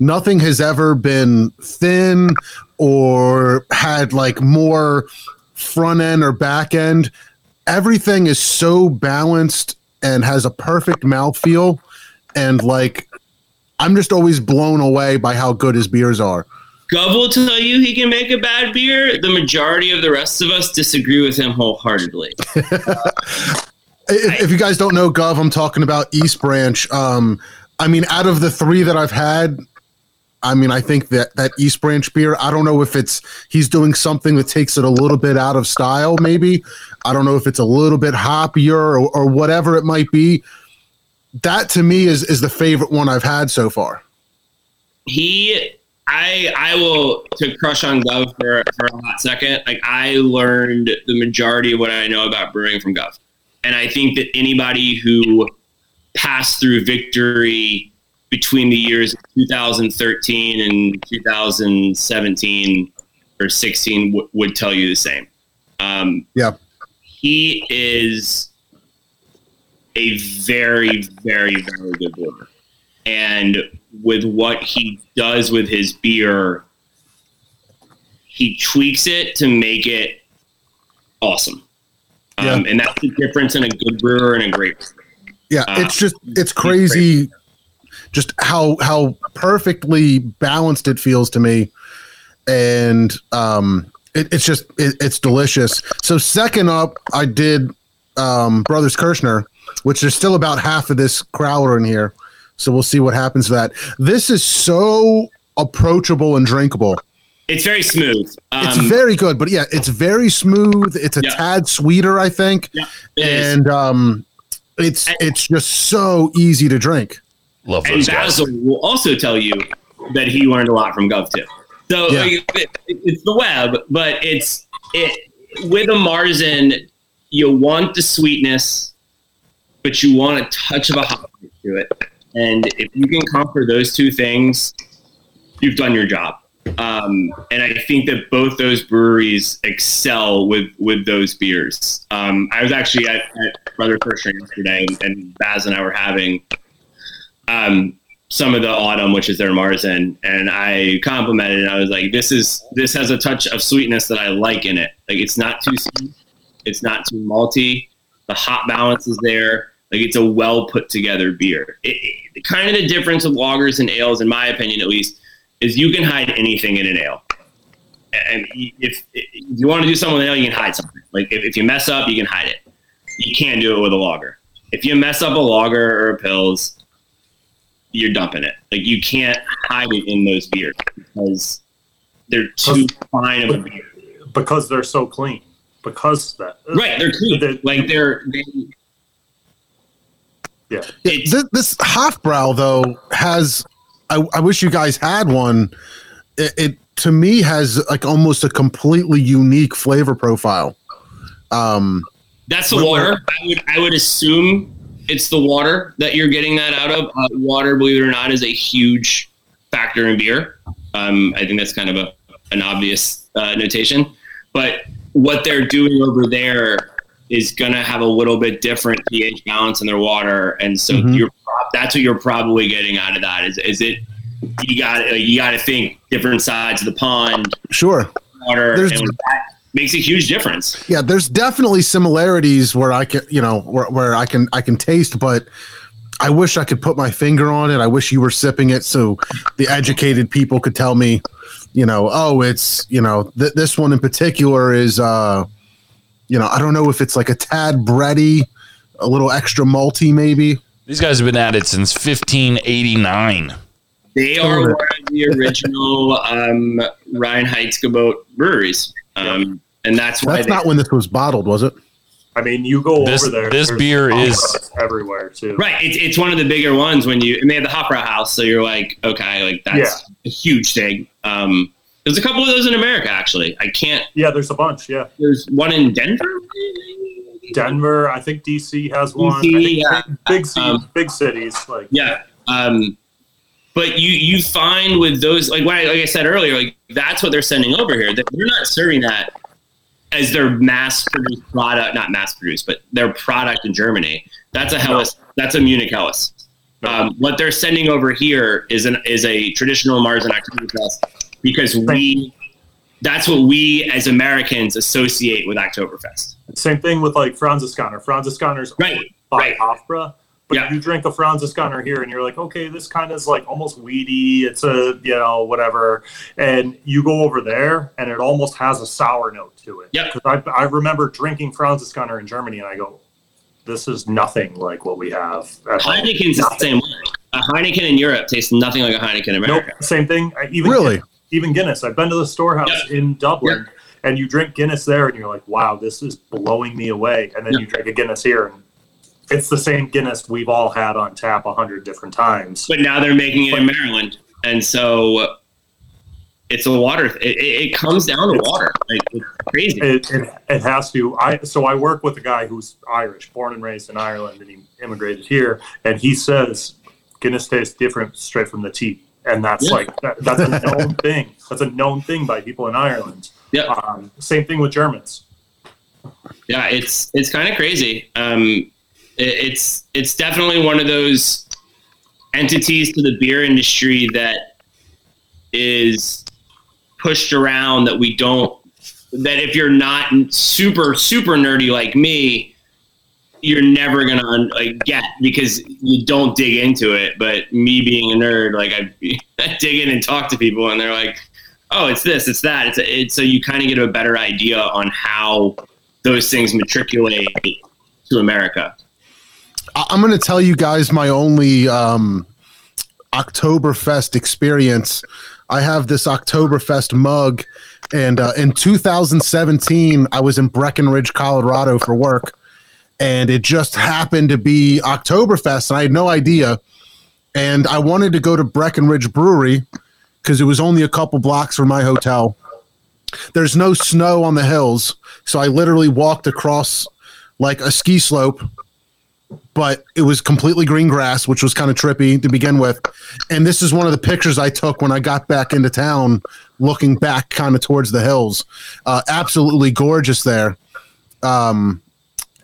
Nothing has ever been thin or had like more front end or back end. Everything is so balanced and has a perfect mouthfeel. And like, I'm just always blown away by how good his beers are. Gov will tell you he can make a bad beer. The majority of the rest of us disagree with him wholeheartedly. If, if you guys don't know Gov, I'm talking about East Branch. Um, I mean, out of the three that I've had, I mean, I think that that East Branch beer. I don't know if it's he's doing something that takes it a little bit out of style. Maybe I don't know if it's a little bit hoppier or, or whatever it might be. That to me is is the favorite one I've had so far. He, I, I will to crush on Gov for, for a hot second. Like I learned the majority of what I know about brewing from Gov, and I think that anybody who passed through Victory between the years of 2013 and 2017 or 16 w- would tell you the same. Um, Yeah. He is a very, very, very good brewer. And with what he does with his beer, he tweaks it to make it awesome. Um, And that's the difference in a good brewer and a great brewer. Yeah, Uh, it's just it's crazy just how how perfectly balanced it feels to me. And um it, it's just it, it's delicious. So second up I did um Brothers Kirschner, which there's still about half of this crowler in here. So we'll see what happens to that. This is so approachable and drinkable. It's very smooth. Um, It's very good, but yeah, it's very smooth. It's a Yeah. tad sweeter, I think. yeah, it is. And um it's it's just so easy to drink. Love and those guys. Basil will also tell you that he learned a lot from Gov too. So Yeah. like, it, it's the web, but it's it with a Marzen. You want the sweetness, but you want a touch of a hop to it. And if you can conquer those two things, you've done your job. Um, and I think that both those breweries excel with with those beers. Um, I was actually at, at Brother Kirschner yesterday, and, and Baz and I were having um, some of the autumn, which is their Marzen, and I complimented. it. I was like, "This is this has a touch of sweetness that I like in it. Like it's not too sweet, it's not too malty. The hop balance is there. Like it's a well put together beer. It, it- kind of the difference with lagers and ales, in my opinion, at least, is you can hide anything in an ale. And if, if you want to do something with an ale, you can hide something. Like if, if you mess up, you can hide it. You can't do it with a lager. If you mess up a lager or a pils, you're dumping it. Like you can't hide it in those beers because they're too fine of a beer. because they're so clean. Because that Right, they're clean. They're, like they're they, yeah. it's, This, this Hofbrau though has, I, I wish you guys had one. It, it to me has like almost a completely unique flavor profile. Um, that's the water. I would I would assume it's the water that you're getting that out of. Uh, water, believe it or not, is a huge factor in beer. Um, I think that's kind of a an obvious uh, notation, but what they're doing over there is going to have a little bit different pH balance in their water, and so Mhm. you're that's what you're probably getting out of that. Is is it you got you got to think different sides of the pond, sure. water, There's- and that makes a huge difference. Yeah, there's definitely similarities where I can, you know, where, where I can I can taste, but I wish I could put my finger on it. I wish you were sipping it so the educated people could tell me, you know, oh, it's you know th- this one in particular is, uh, you know, I don't know if it's like a tad bready, a little extra malty maybe. These guys have been at it since 1589. They are one of the original um, Reinheitsgebot breweries, um, and that's why That's they, not when this was bottled, was it? I mean, you go This- over there. this beer is- everywhere too. right. It's, it's one of the bigger ones when you and they have the Hofbrau House, so you're like, okay, like that's a huge thing. Um, there's a couple of those in America actually. I can't. Yeah, there's a bunch. Yeah, There's one in Denver. Denver. I think DC has one. I DC, think yeah. big, big, Um, big cities like Yeah. Um, but you you find with those like what I, like I said earlier, like that's what they're sending over here. That they're not serving that as their mass produced product, not mass produced, but their product in Germany. That's a Helles. That's a Munich Helles. Um, what they're sending over here is an is a traditional Marzen Oktoberfest because we that's what we as Americans associate with Oktoberfest. Same thing with like Franziskaner. Franziskaner's Right, by right. Hofbra. But Yeah. you drink a Franziskaner here and you're like, okay, this kind of is like almost weedy. It's a, you know, whatever. And you go over there and it almost has a sour note to it. Yeah, Because I, I remember drinking Franziskaner in Germany and I go, this is nothing like what we have. at home. Heineken's the same way. A Heineken in Europe tastes nothing like a Heineken in Nope, America. same thing. I- Even Really? even Guinness. I've been to the storehouse in Dublin, and you drink Guinness there, and you're like, "Wow, this is blowing me away." And then Yeah. you drink a Guinness here, and it's the same Guinness we've all had on tap a hundred different times. but now they're making it in Maryland, and so it's a water. It, it, comes down to It's- water. Like it's crazy. It, it, it has to. I so I work with a guy who's Irish, born and raised in Ireland, and he immigrated here, and he says Guinness tastes different straight from the teat, and that's Yeah. like that, that's a known thing. That's a known thing by people in Ireland. Yeah. Um, same thing with Germans. Yeah, it's it's kind of crazy. Um, it's it's definitely one of those entities to the beer industry that is pushed around that we don't that if you're not super super nerdy like me you're never gonna like, get because you don't dig into it. But me being a nerd like I, I dig in and talk to people and they're like oh it's this it's that. It's, it's so you kind of get a better idea on how those things matriculate to america I- I'm going to tell you guys my only um, Oktoberfest experience. I have this Oktoberfest mug, and uh, in 2017, I was in Breckenridge, Colorado for work, and it just happened to be Oktoberfest, and I had no idea. And I wanted to go to Breckenridge Brewery because it was only a couple blocks from my hotel. There's no snow on the hills, so I literally walked across like a ski slope but it was completely green grass, which was kind of trippy to begin with. And this is one of the pictures I took when I got back into town, looking back kind of towards the hills. Uh, absolutely gorgeous there. Um,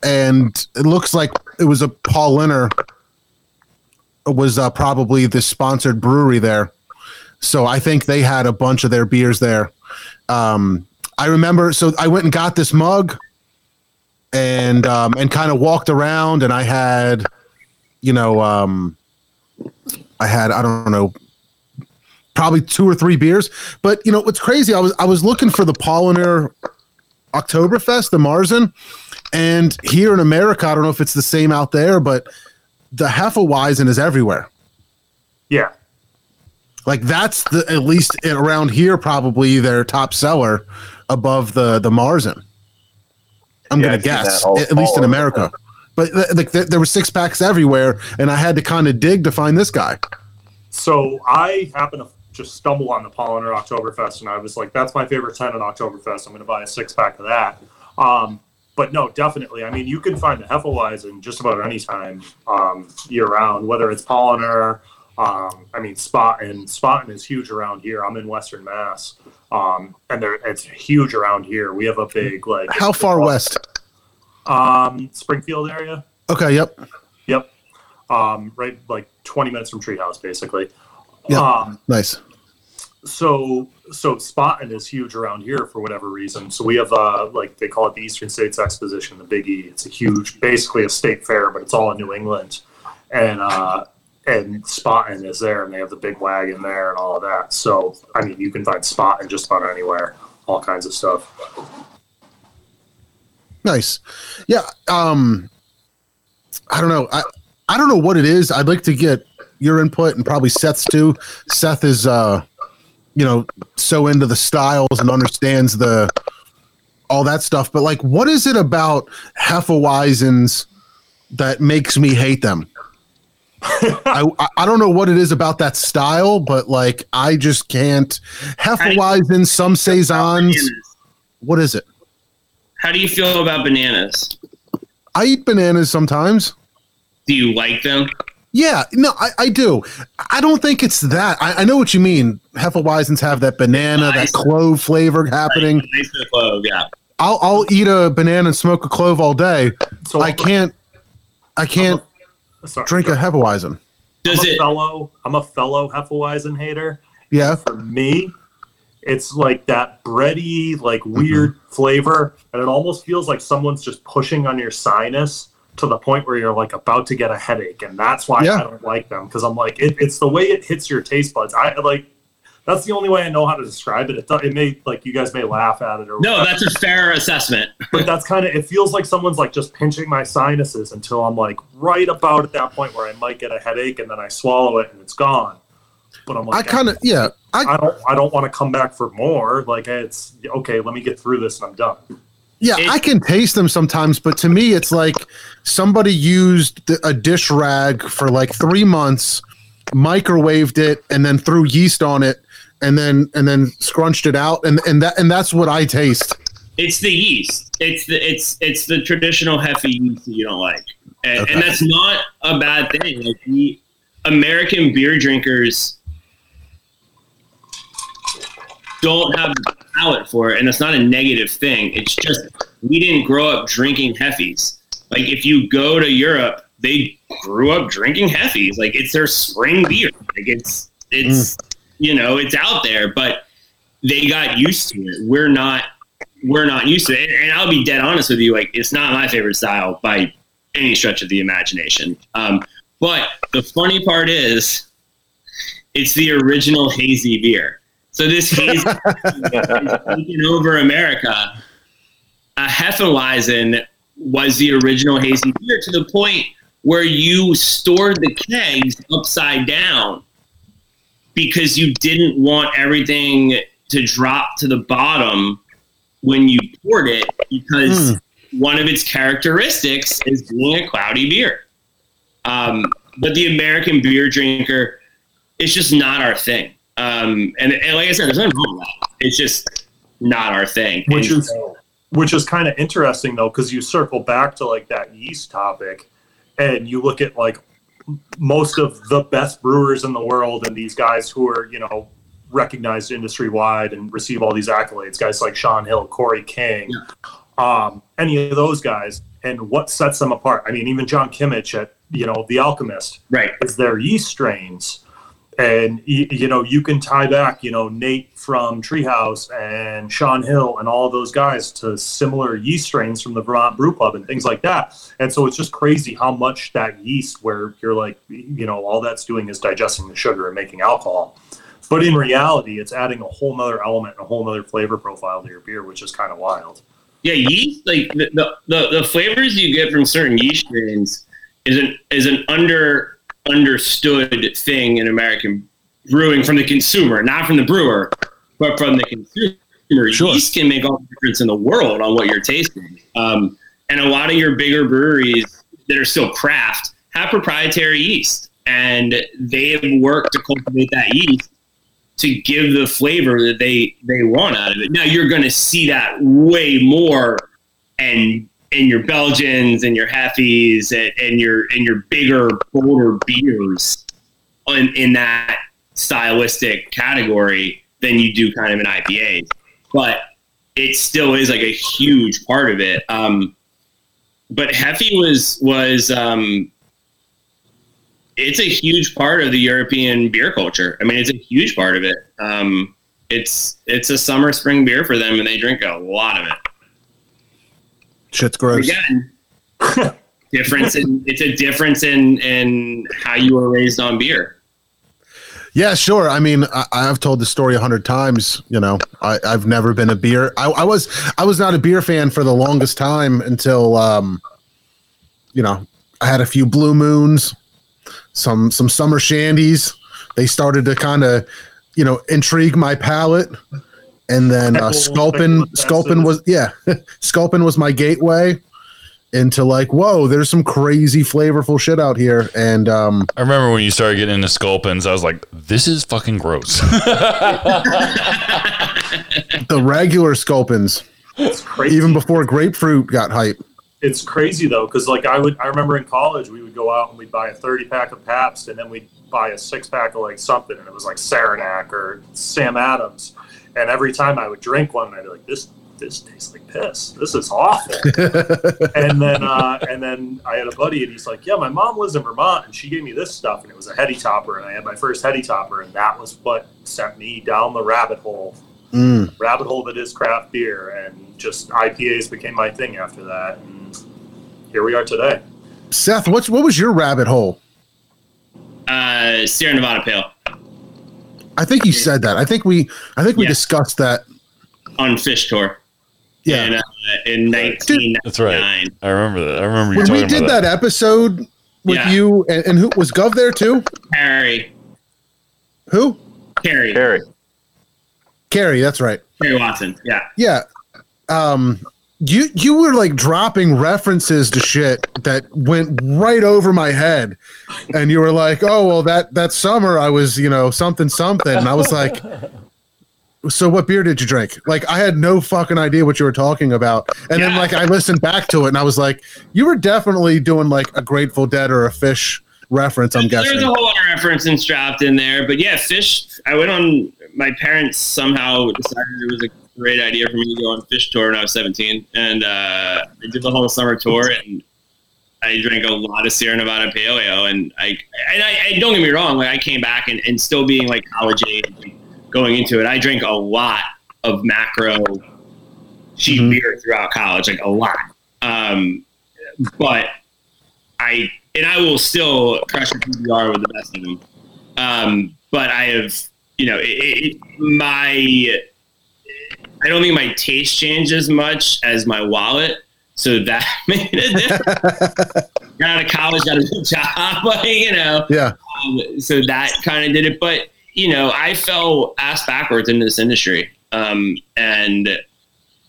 and it looks like it was a Paulaner was uh, probably the sponsored brewery there. So I think they had a bunch of their beers there. Um, I remember, so I went and got this mug and um, and kind of walked around and I had you know um, I had I don't know probably two or three beers but you know what's crazy I was I was looking for the Paulaner Oktoberfest the Marzen and here in America I don't know if it's the same out there but the Hefeweizen is everywhere Yeah. like that's the at least around here probably their top seller above the the Marzen. I'm Yeah, gonna I've guess all- at least in over. America. But th- like th- there were six packs everywhere, and I had to kind of dig to find this guy. So I happened to just stumble on the Paulaner Oktoberfest, and I was like, "That's my favorite ten at Oktoberfest. I'm going to buy a six pack of that." Um, but no, definitely. I mean, you can find the Hefeweizen just about any time um, year round, whether it's Paulaner. Um, I mean, Spaten. Spaten is huge around here. I'm in Western Mass, um, and there it's huge around here. We have a big like. How far west? Um, Springfield area. Okay, yep. Yep. Um, right, like 20 minutes from Treehouse, basically. Yeah. Um, Nice. so so Spaten is huge around here for whatever reason. So we have uh like they call it the Eastern States Exposition, the Big E. It's a huge, basically a state fair, but it's all in New England, and uh and Spaten is there, and they have the big wagon there and all of that. So I mean, you can find Spaten just about anywhere, all kinds of stuff. Nice. Yeah. Um, I don't know. I I don't know what it is. I'd like to get your input and probably Seth's too. Seth is uh, you know, so into the styles and understands the all that stuff. But like, what is it about Hefeweizens that makes me hate them? I, I I don't know what it is about that style, but like I just can't. Hefeweizen, some saisons. What is it? How do you feel about bananas? I eat bananas sometimes. Do you like them? Yeah, no, I, I do. I don't think it's that. I, I know what you mean. Hefeweizens have that banana, that clove flavor happening. Nice and clove, yeah. I'll I'll eat a banana and smoke a clove all day. So I can't. I can't Sorry, drink a Hefeweizen. Does I'm a it? fellow. I'm a fellow Hefeweizen hater. Yeah, for me, it's like that bready, like Mm-hmm. weird flavor, and it almost feels like someone's just pushing on your sinus to the point where you're like about to get a headache, and that's why Yeah. I don't like them because I'm like it, it's the way it hits your taste buds. I like that's the only way I know how to describe it. It, do- it may like you guys may laugh at it or No, whatever, that's a fair assessment. but that's kind of it feels like someone's like just pinching my sinuses until I'm like right about at that point where I might get a headache, and then I swallow it and it's gone. But I'm like, I kind of yeah. I I don't I don't want to come back for more. Like it's okay, let me get through this and I'm done. yeah. It- I can taste them sometimes, but to me, it's like somebody used a dish rag for like three months, microwaved it, and then threw yeast on it, and then and then scrunched it out, and and that and that's what I taste. It's the yeast. It's the it's it's the traditional hefe yeast that you don't like, and, Okay. and that's not a bad thing. Like we American beer drinkers don't have a palate for it, and it's not a negative thing. It's just we didn't grow up drinking heffies. Like if you go to Europe, they grew up drinking heffies. Like it's their spring beer. Like it's it's mm. You know it's out there, but they got used to it. We're not we're not used to it. And I'll be dead honest with you, like it's not my favorite style by any stretch of the imagination. Um, but the funny part is, it's the original hazy beer. So this hazy is taking over America. A Hefeweizen was the original hazy beer to the point where you stored the kegs upside down because you didn't want everything to drop to the bottom when you poured it because one of its characteristics is being a cloudy beer. Um, but the American beer drinker, it's just not our thing. Um, and, and like I said, there's nothing wrong with that. It's just not our thing. which And is which is kind of interesting though because you circle back to like that yeast topic and you look at like most of the best brewers in the world and these guys who are you know recognized industry wide and receive all these accolades guys like Shaun Hill corey king um, any of those guys and what sets them apart i mean even john kimmich at you know the alchemist right. is their yeast strains. And you, know, you can tie back, you know, Nate from Treehouse and Shaun Hill and all those guys to similar yeast strains from the Vermont Brew Pub and things like that. And so it's just crazy how much that yeast, where you're like, you know, all that's doing is digesting the sugar and making alcohol. But in reality, it's adding a whole nother element and a whole nother flavor profile to your beer, which is kind of wild. Yeah, yeast like the, the, the, the flavors you get from certain yeast strains is an is an under understood thing in American brewing from the consumer, not from the brewer, but from the consumer. Sure. Yeast can make all the difference in the world on what you're tasting. Um, and a lot of your bigger breweries that are still craft have proprietary yeast, and they have worked to cultivate that yeast to give the flavor that they they want out of it. Now you're going to see that way more, and in your Belgians and your Hefes and, and your and your bigger, bolder beers in, in that stylistic category than you do kind of an IPA. But it still is like a huge part of it. Um, but Hefe was was um, it's a huge part of the European beer culture. I mean, it's a huge part of it. Um, it's it's a summer spring beer for them, and they drink a lot of it. Shit's gross. Again, difference in it's a difference in in how you were raised on beer. Yeah, sure. I mean, I, I've told the story a hundred times. You know, I, I've never been a beer. I, I was I was not a beer fan for the longest time until, um, you know, I had a few blue moons, some some summer shandies. They started to kind of, you know, intrigue my palate. And then uh, Sculpin, Sculpin was yeah, Sculpin was my gateway into like, whoa, there's some crazy flavorful shit out here. And um, I remember when you started getting into sculpins, I was like, this is fucking gross. the regular Sculpins, It's crazy. even before grapefruit got hype. it's crazy though because like i would i remember in college we would go out and we'd buy a 30 pack of paps and then we'd buy a six pack of like something and it was like saranac or sam adams and every time i would drink one i'd be like this this tastes like piss. This is awful. And then uh, and then i had a buddy and he's like yeah my mom lives in vermont and she gave me this stuff and it was a heady topper and i had my first heady topper and that was what sent me down the rabbit hole. Mm. rabbit hole that is craft beer and just ipas became my thing after that and here we are today. Seth, what's what was your rabbit hole? Uh, Sierra Nevada Pale I think you said that. I think we I think we Yeah. discussed that. on Phish Tour. Yeah. in, uh, in nineteen That's right. I remember that. I remember you when talking we did about that episode with Yeah. you and, and who was Gov there too? Harry, Who? Carrie, Harry. Carrie, that's right. Harry Watson. Yeah, Yeah. Um you you were like dropping references to shit that went right over my head. And you were like, "Oh, well that that summer I was, you know, something something." And I was like, "So what beer did you drink?" Like I had no fucking idea what you were talking about. And then like I listened back to it and I was like, "You were definitely doing like a Grateful Dead or a Phish reference, I'm There's guessing." There's a whole lot of references dropped in there, but yeah, Phish. I went on. My parents somehow decided it was a great idea for me to go on a Phish tour when I was 17, and uh, I did the whole summer tour, and I drank a lot of Sierra Nevada Pale Ale, and I, and I, I don't get me wrong, like I came back and, and still being like college age, going into it, I drank a lot of macro cheap Mhm. beer throughout college, like a lot. Um, but I and I will still crush a PBR with the best of them. Um, but I have, you know, it, it, my I don't think my taste changed as much as my wallet. So that made a difference. got out of college, got a good job, like, you know. Yeah. Um, so that kind of did it. But you know, I fell ass backwards into this industry, um, and it,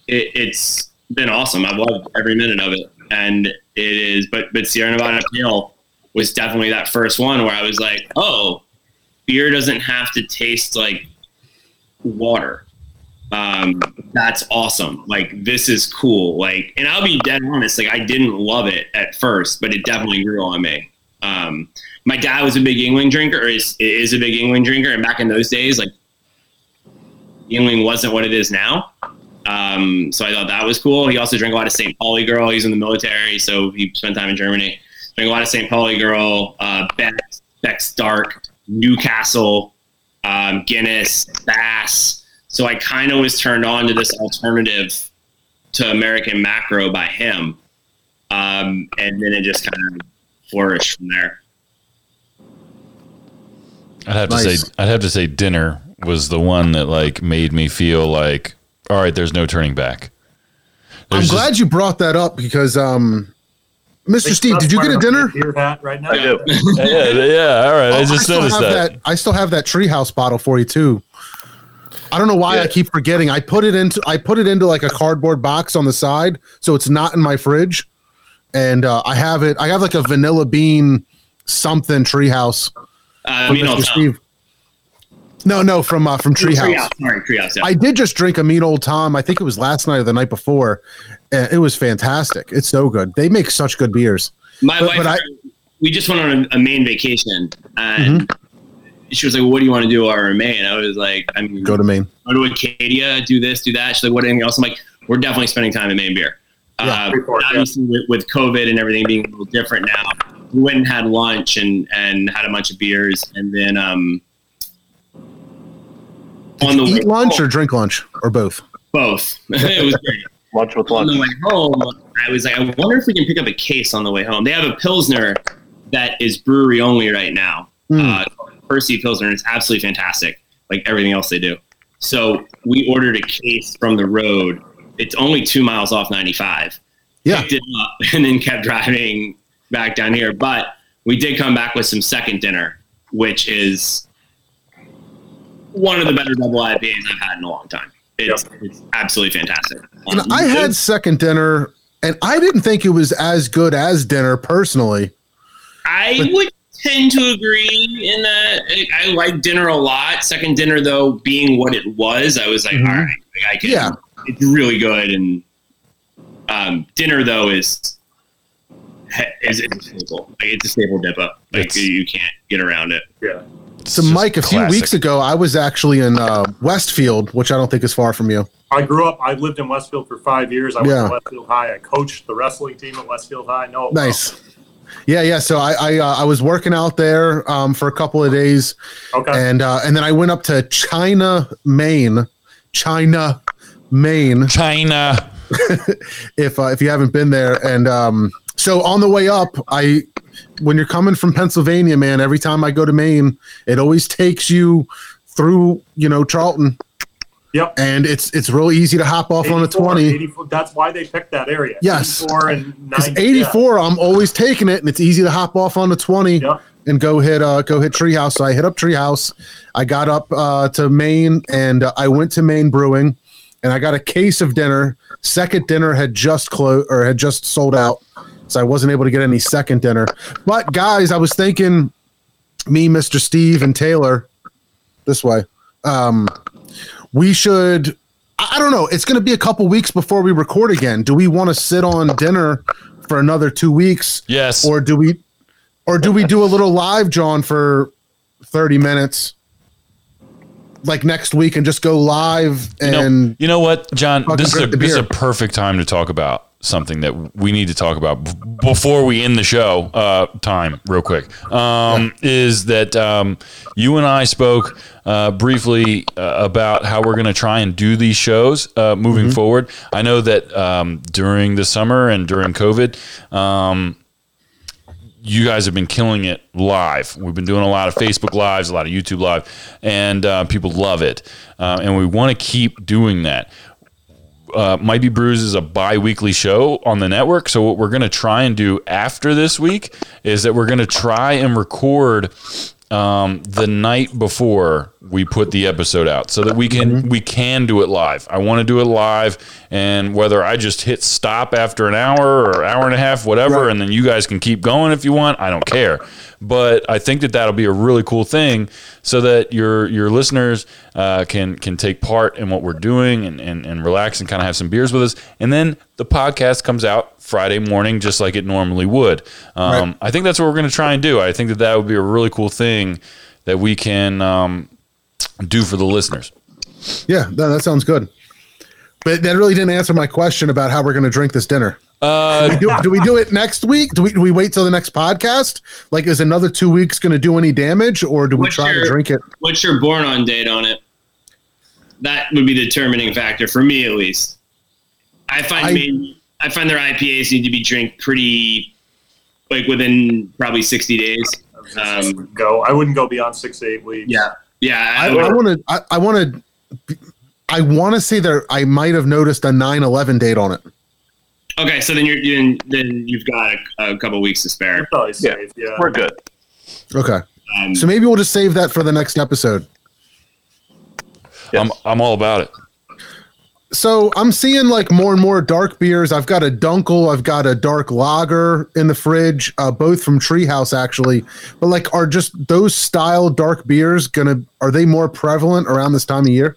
it's been awesome. I've loved every minute of it, and it is. But but Sierra Nevada Pale was definitely that first one where I was like, oh, beer doesn't have to taste like water. Um, that's awesome. Like this is cool. Like, and I'll be dead honest. Like I didn't love it at first, but it definitely grew on me. Um, my dad was a big Yuengling drinker, or is is a big Yuengling drinker, and back in those days, like Yuengling wasn't what it is now. Um, so I thought that was cool. He also drank a lot of St. Pauli Girl. He's in the military, so he spent time in Germany. Drank a lot of St. Pauli Girl, uh, Beck's, Beck's Dark, Newcastle, um, Guinness, Bass. So I kind of was turned on to this alternative to American Macro by him, um, and then it just kind of flourished from there. I'd have to say I'd have to say dinner was the one that like made me feel like all right, there's no turning back. I'm There's glad you brought that up because, um, Mr. Steve, did you get a That's why I'm dinner? wearing Beer hat right now. I do. yeah, yeah, all right. Oh, I just still noticed have that. I still have that treehouse bottle for you too. I don't know why I keep forgetting. I put it into I put it into like a cardboard box on the side, so it's not in my fridge. And uh, I have it. I have like a vanilla bean something treehouse. Uh, Mr. I'll Steve. No, no, from uh, from Treehouse. Treehouse. Sorry, Treehouse. Yeah. I did just drink a mean old Tom. I think it was last night or the night before. and it was fantastic. It's so good. They make such good beers. My But- wife, but I- we just went on a, a Maine vacation, and Mm-hmm. She was like, "What do you want to do while we're? I was like, "I mean, Go to Maine. go to Acadia, do this, do that." She's like, "What anything else?" I'm like, "We're definitely spending time in Maine beer." Yeah, uh, before, yeah. obviously, with, with COVID and everything being a little different now, we went and had lunch and and had a bunch of beers, and then um, Did on the you way eat lunch home- or drink lunch or both? both. it was great. Lunch with lunch. on the way home, I was like, I wonder if we can pick up a case on the way home. They have a Pilsner that is brewery only right now. Mm. Uh, Percy Pilsner. It's absolutely fantastic, like everything else they do. So we ordered a case from the road. It's only two miles off 95. Yeah. Picked it up and then kept driving back down here. But we did come back with some second dinner, which is one of the better double IPAs I've had in a long time. It's, it's absolutely fantastic. You know, Um, I had second dinner, and I didn't think it was as good as dinner personally. I But- would tend to agree in that. I, I like dinner a lot. Second dinner, though, being what it was, I was like, Mhm. all right, like, I can. Yeah. It's really good. And um, dinner, though, is is, is a staple. Like it's a staple dip up. Like It's- you can't get around it. Yeah. So, just Mike, a few weeks ago, I was actually in uh, Westfield, which I don't think is far from you. I grew up. I lived in Westfield for five years. I Yeah. went to Westfield High. I coached the wrestling team at Westfield High. No, Nice. Yeah, yeah. So I I, uh, I was working out there um, for a couple of days, Okay. and uh, and then I went up to China, Maine, China, Maine. China. If uh, if you haven't been there, and um, so on the way up, I when you're coming from Pennsylvania, man, every time I go to Maine, it always takes you through you know Charlton, Yep. and it's it's real easy to hop off on a twenty. that's why they picked that area. Yes. 84 and Because 90, 84, I'm always taking it, and it's easy to hop off on the 20 Yep. and go hit uh go hit Treehouse. So I hit up Treehouse. I got up uh, to Maine, and uh, I went to Maine Brewing, and I got a case of dinner. Second dinner had just closed or had just sold out, so I wasn't able to get any second dinner. But guys, I was thinking, me, Mister Steve, and Taylor, this way. Um, we should. I don't know. It's going to be a couple weeks before we record again. Do we want to sit on dinner for another two weeks, Yes. or do we, or do we do a little live, John, for thirty minutes? like next week and just go live You know, and you know what, John? This is a this is a perfect time to talk about something that we need to talk about b- before we end the show. Uh, time, real quick, um, is that um, you and I spoke uh, briefly uh, about how we're going to try and do these shows uh, moving Mm-hmm. forward. I know that um, during the summer and during COVID. Um, you guys have been killing it live. We've been doing a lot of Facebook lives, a lot of YouTube live, and uh, people love it. Uh, and we want to keep doing that. Uh, Might Be Brews is a bi-weekly show on the network. So what we're going to try and do after this week is that we're going to try and record um, the night before we put the episode out, so that we can we can do it live. I want to do it live, and whether I just hit stop after an hour or hour and a half, whatever, and then you guys can keep going if you want. I don't care, but I think that that'll be a really cool thing, so that your your listeners uh, can can take part in what we're doing and and, and relax and kind of have some beers with us, and then the podcast comes out Friday morning just like it normally would. Um, Right. I think that's what we're going to try and do. I think that that would be a really cool thing that we can um, do for the listeners. yeah, that, that sounds good. But that really didn't answer my question about how we're going to drink this dinner. Uh, do, do we do it next week? Do we do we wait till the next podcast? Like, is another two weeks going to do any damage, or do we What's try your- to drink it? What's your born on date on it? That would be the determining factor for me, at least. I find I- main- I find their IPAs need to be drank pretty, like within probably sixty days. Um, go. I wouldn't go beyond six to eight weeks. yeah, yeah. I I, want to. I, I want to. I want to say there. I might have noticed a 9-11 date on it. okay, so then you're then, then you've got a, a couple weeks to spare. You're probably Yeah. Yeah. We're good. Okay, Um, so maybe we'll just save that for the next episode. Yes. I'm I'm all about it. So I'm seeing like more and more dark beers. I've got a Dunkel, I've got a dark lager in the fridge, uh, both from Treehouse actually. But like, are just those style dark beers gonna? Are they more prevalent around this time of year?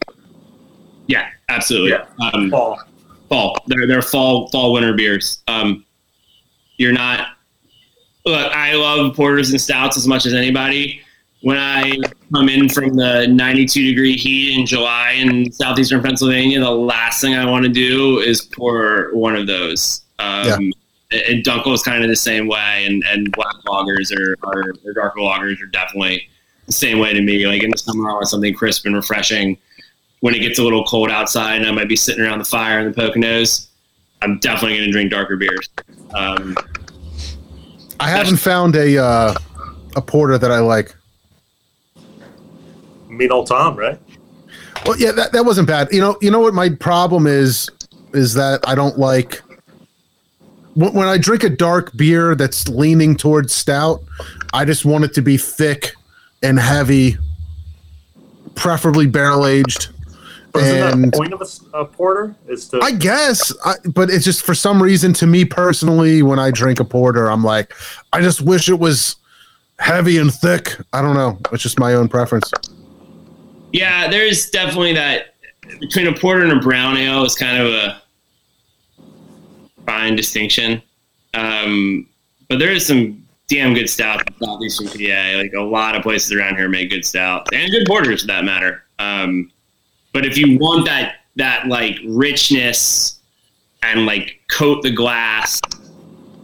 yeah, absolutely. Yeah. Um, Fall. fall. They're they're fall fall winter beers. Um, you're not. Look, I love porters and stouts as much as anybody. When I come in from the 92 degree heat in July in southeastern Pennsylvania, the last thing I want to do is pour one of those. Um, And Dunkel is kind of the same way, and, and black lagers or, or, or darker lagers are definitely the same way to me. Like in the summer, I want something crisp and refreshing when it gets a little cold outside and I might be sitting around the fire in the Poconos, I'm definitely going to drink darker beers. Um, I haven't found a uh, a porter that I like. Mean old Tom, right? Well, yeah, that, that wasn't bad. You know, you know what my problem is is that I don't like when, when I drink a dark beer that's leaning towards stout. I just want it to be thick and heavy, preferably barrel aged. Isn't that And the point of a porter? Is to I guess, I, but it's just for some reason to me personally, when I drink a porter, I'm like, I just wish it was heavy and thick. I don't know. It's just my own preference. Yeah, there's definitely that between a porter and a brown ale is kind of a fine distinction. Um, but there is some damn good stouts in southeastern PA. Like a lot of places around here make good stouts and good porters for that matter. Um, but if you want that that like richness and like coat the glass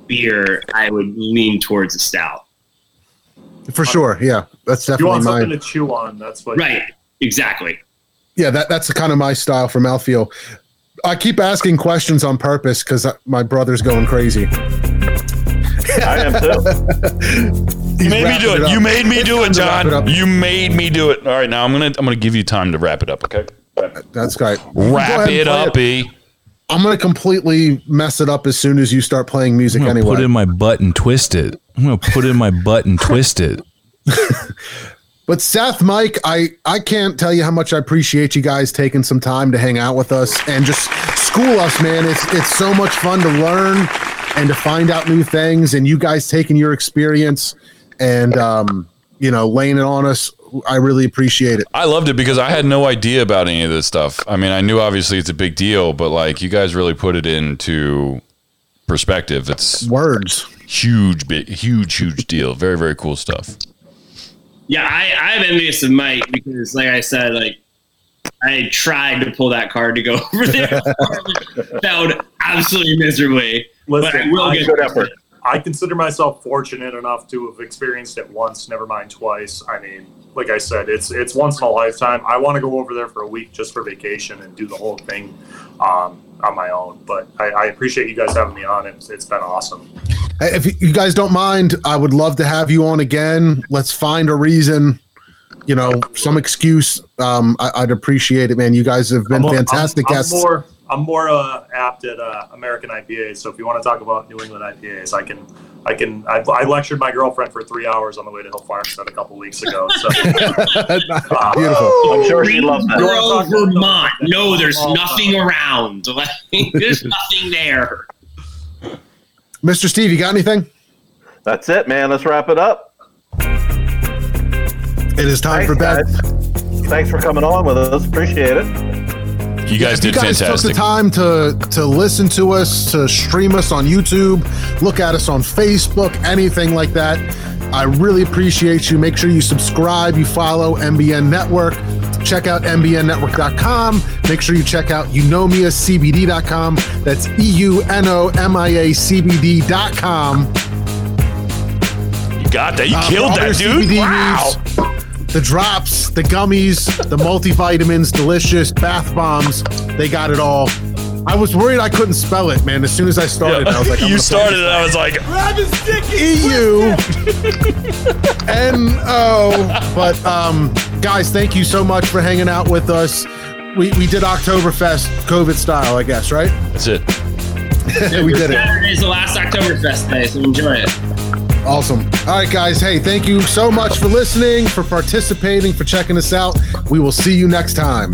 beer, I would lean towards a stout. For sure. Yeah. That's if you definitely want something mine. to chew on, that's what. Right. Exactly. Yeah, that, that's the kind of my style for mouthfeel. I keep asking questions on purpose because my brother's going crazy. I am too. You made me do it. You made me do it, It's time to wrap John. it. You made me do it. All right, now I'm gonna I'm gonna give you time to wrap it up. Okay. That's great. Wrap it up, E. I'm going to completely mess it up as soon as you start playing music I'm anyway. put in my butt and twist it. I'm gonna put in my butt and twist it. But Seth, Mike, I I can't tell you how much I appreciate you guys taking some time to hang out with us and just school us, man. It's it's so much fun to learn and to find out new things, and you guys taking your experience and um, you know laying it on us. I really appreciate it. I loved it because I had no idea about any of this stuff. I mean, I knew obviously it's a big deal, but like you guys really put it into perspective. It's Words. huge, big, huge, huge deal. Very, very cool stuff. Yeah, I, I'm envious of Mike because, like I said, like I tried to pull that card to go over there. Failed absolutely miserably. but I will I- get Good effort. I consider myself fortunate enough to have experienced it once, never mind twice. I mean, like I said, it's it's once in a lifetime. I want to go over there for a week just for vacation and do the whole thing um, on my own. But I, I appreciate you guys having me on. It's, it's been awesome. If you guys don't mind, I would love to have you on again. Let's find a reason, you know, some excuse. Um, I, I'd appreciate it, man. You guys have been fantastic I'm, I'm guests. more, I'm more uh, apt at uh, American IPAs. So if you want to talk about New England IPAs, I can. I can. I, I lectured my girlfriend for three hours on the way to Hill Farmstead a couple weeks ago. So uh, Beautiful. I'm sure she loves that. Monroe, You wanna talk Vermont. No, there's Oh, nothing around. There's nothing there. Mr. Steve, you got anything? That's it, man. Let's wrap it up. It is time Thanks, for bed. guys. Thanks for coming on with us. Appreciate it. You guys you did guys fantastic. took the time to to listen to us, to stream us on YouTube, look at us on Facebook, anything like that. I really appreciate you. Make sure you subscribe, you follow MBN Network. Check out mbnnetwork.com. Make sure you check out eunomiacbd.com. That's E U N O M I A C B D.com. You got that. You Uh, killed that, dude. CBD Wow. needs, the drops, the gummies, the multivitamins, delicious bath bombs. They got it all. I was worried I couldn't spell it, man. As soon as I started, I was like, I'm you started it. I was like, Grab his dick and E U N O. But um, guys, thank you so much for hanging out with us. We, we did Oktoberfest COVID style, I guess, right? that's it. yeah, we did it. Saturday's the last Oktoberfest day, so enjoy it. Awesome. All right, guys. Hey, thank you so much for listening, for participating, for checking us out. We will see you next time.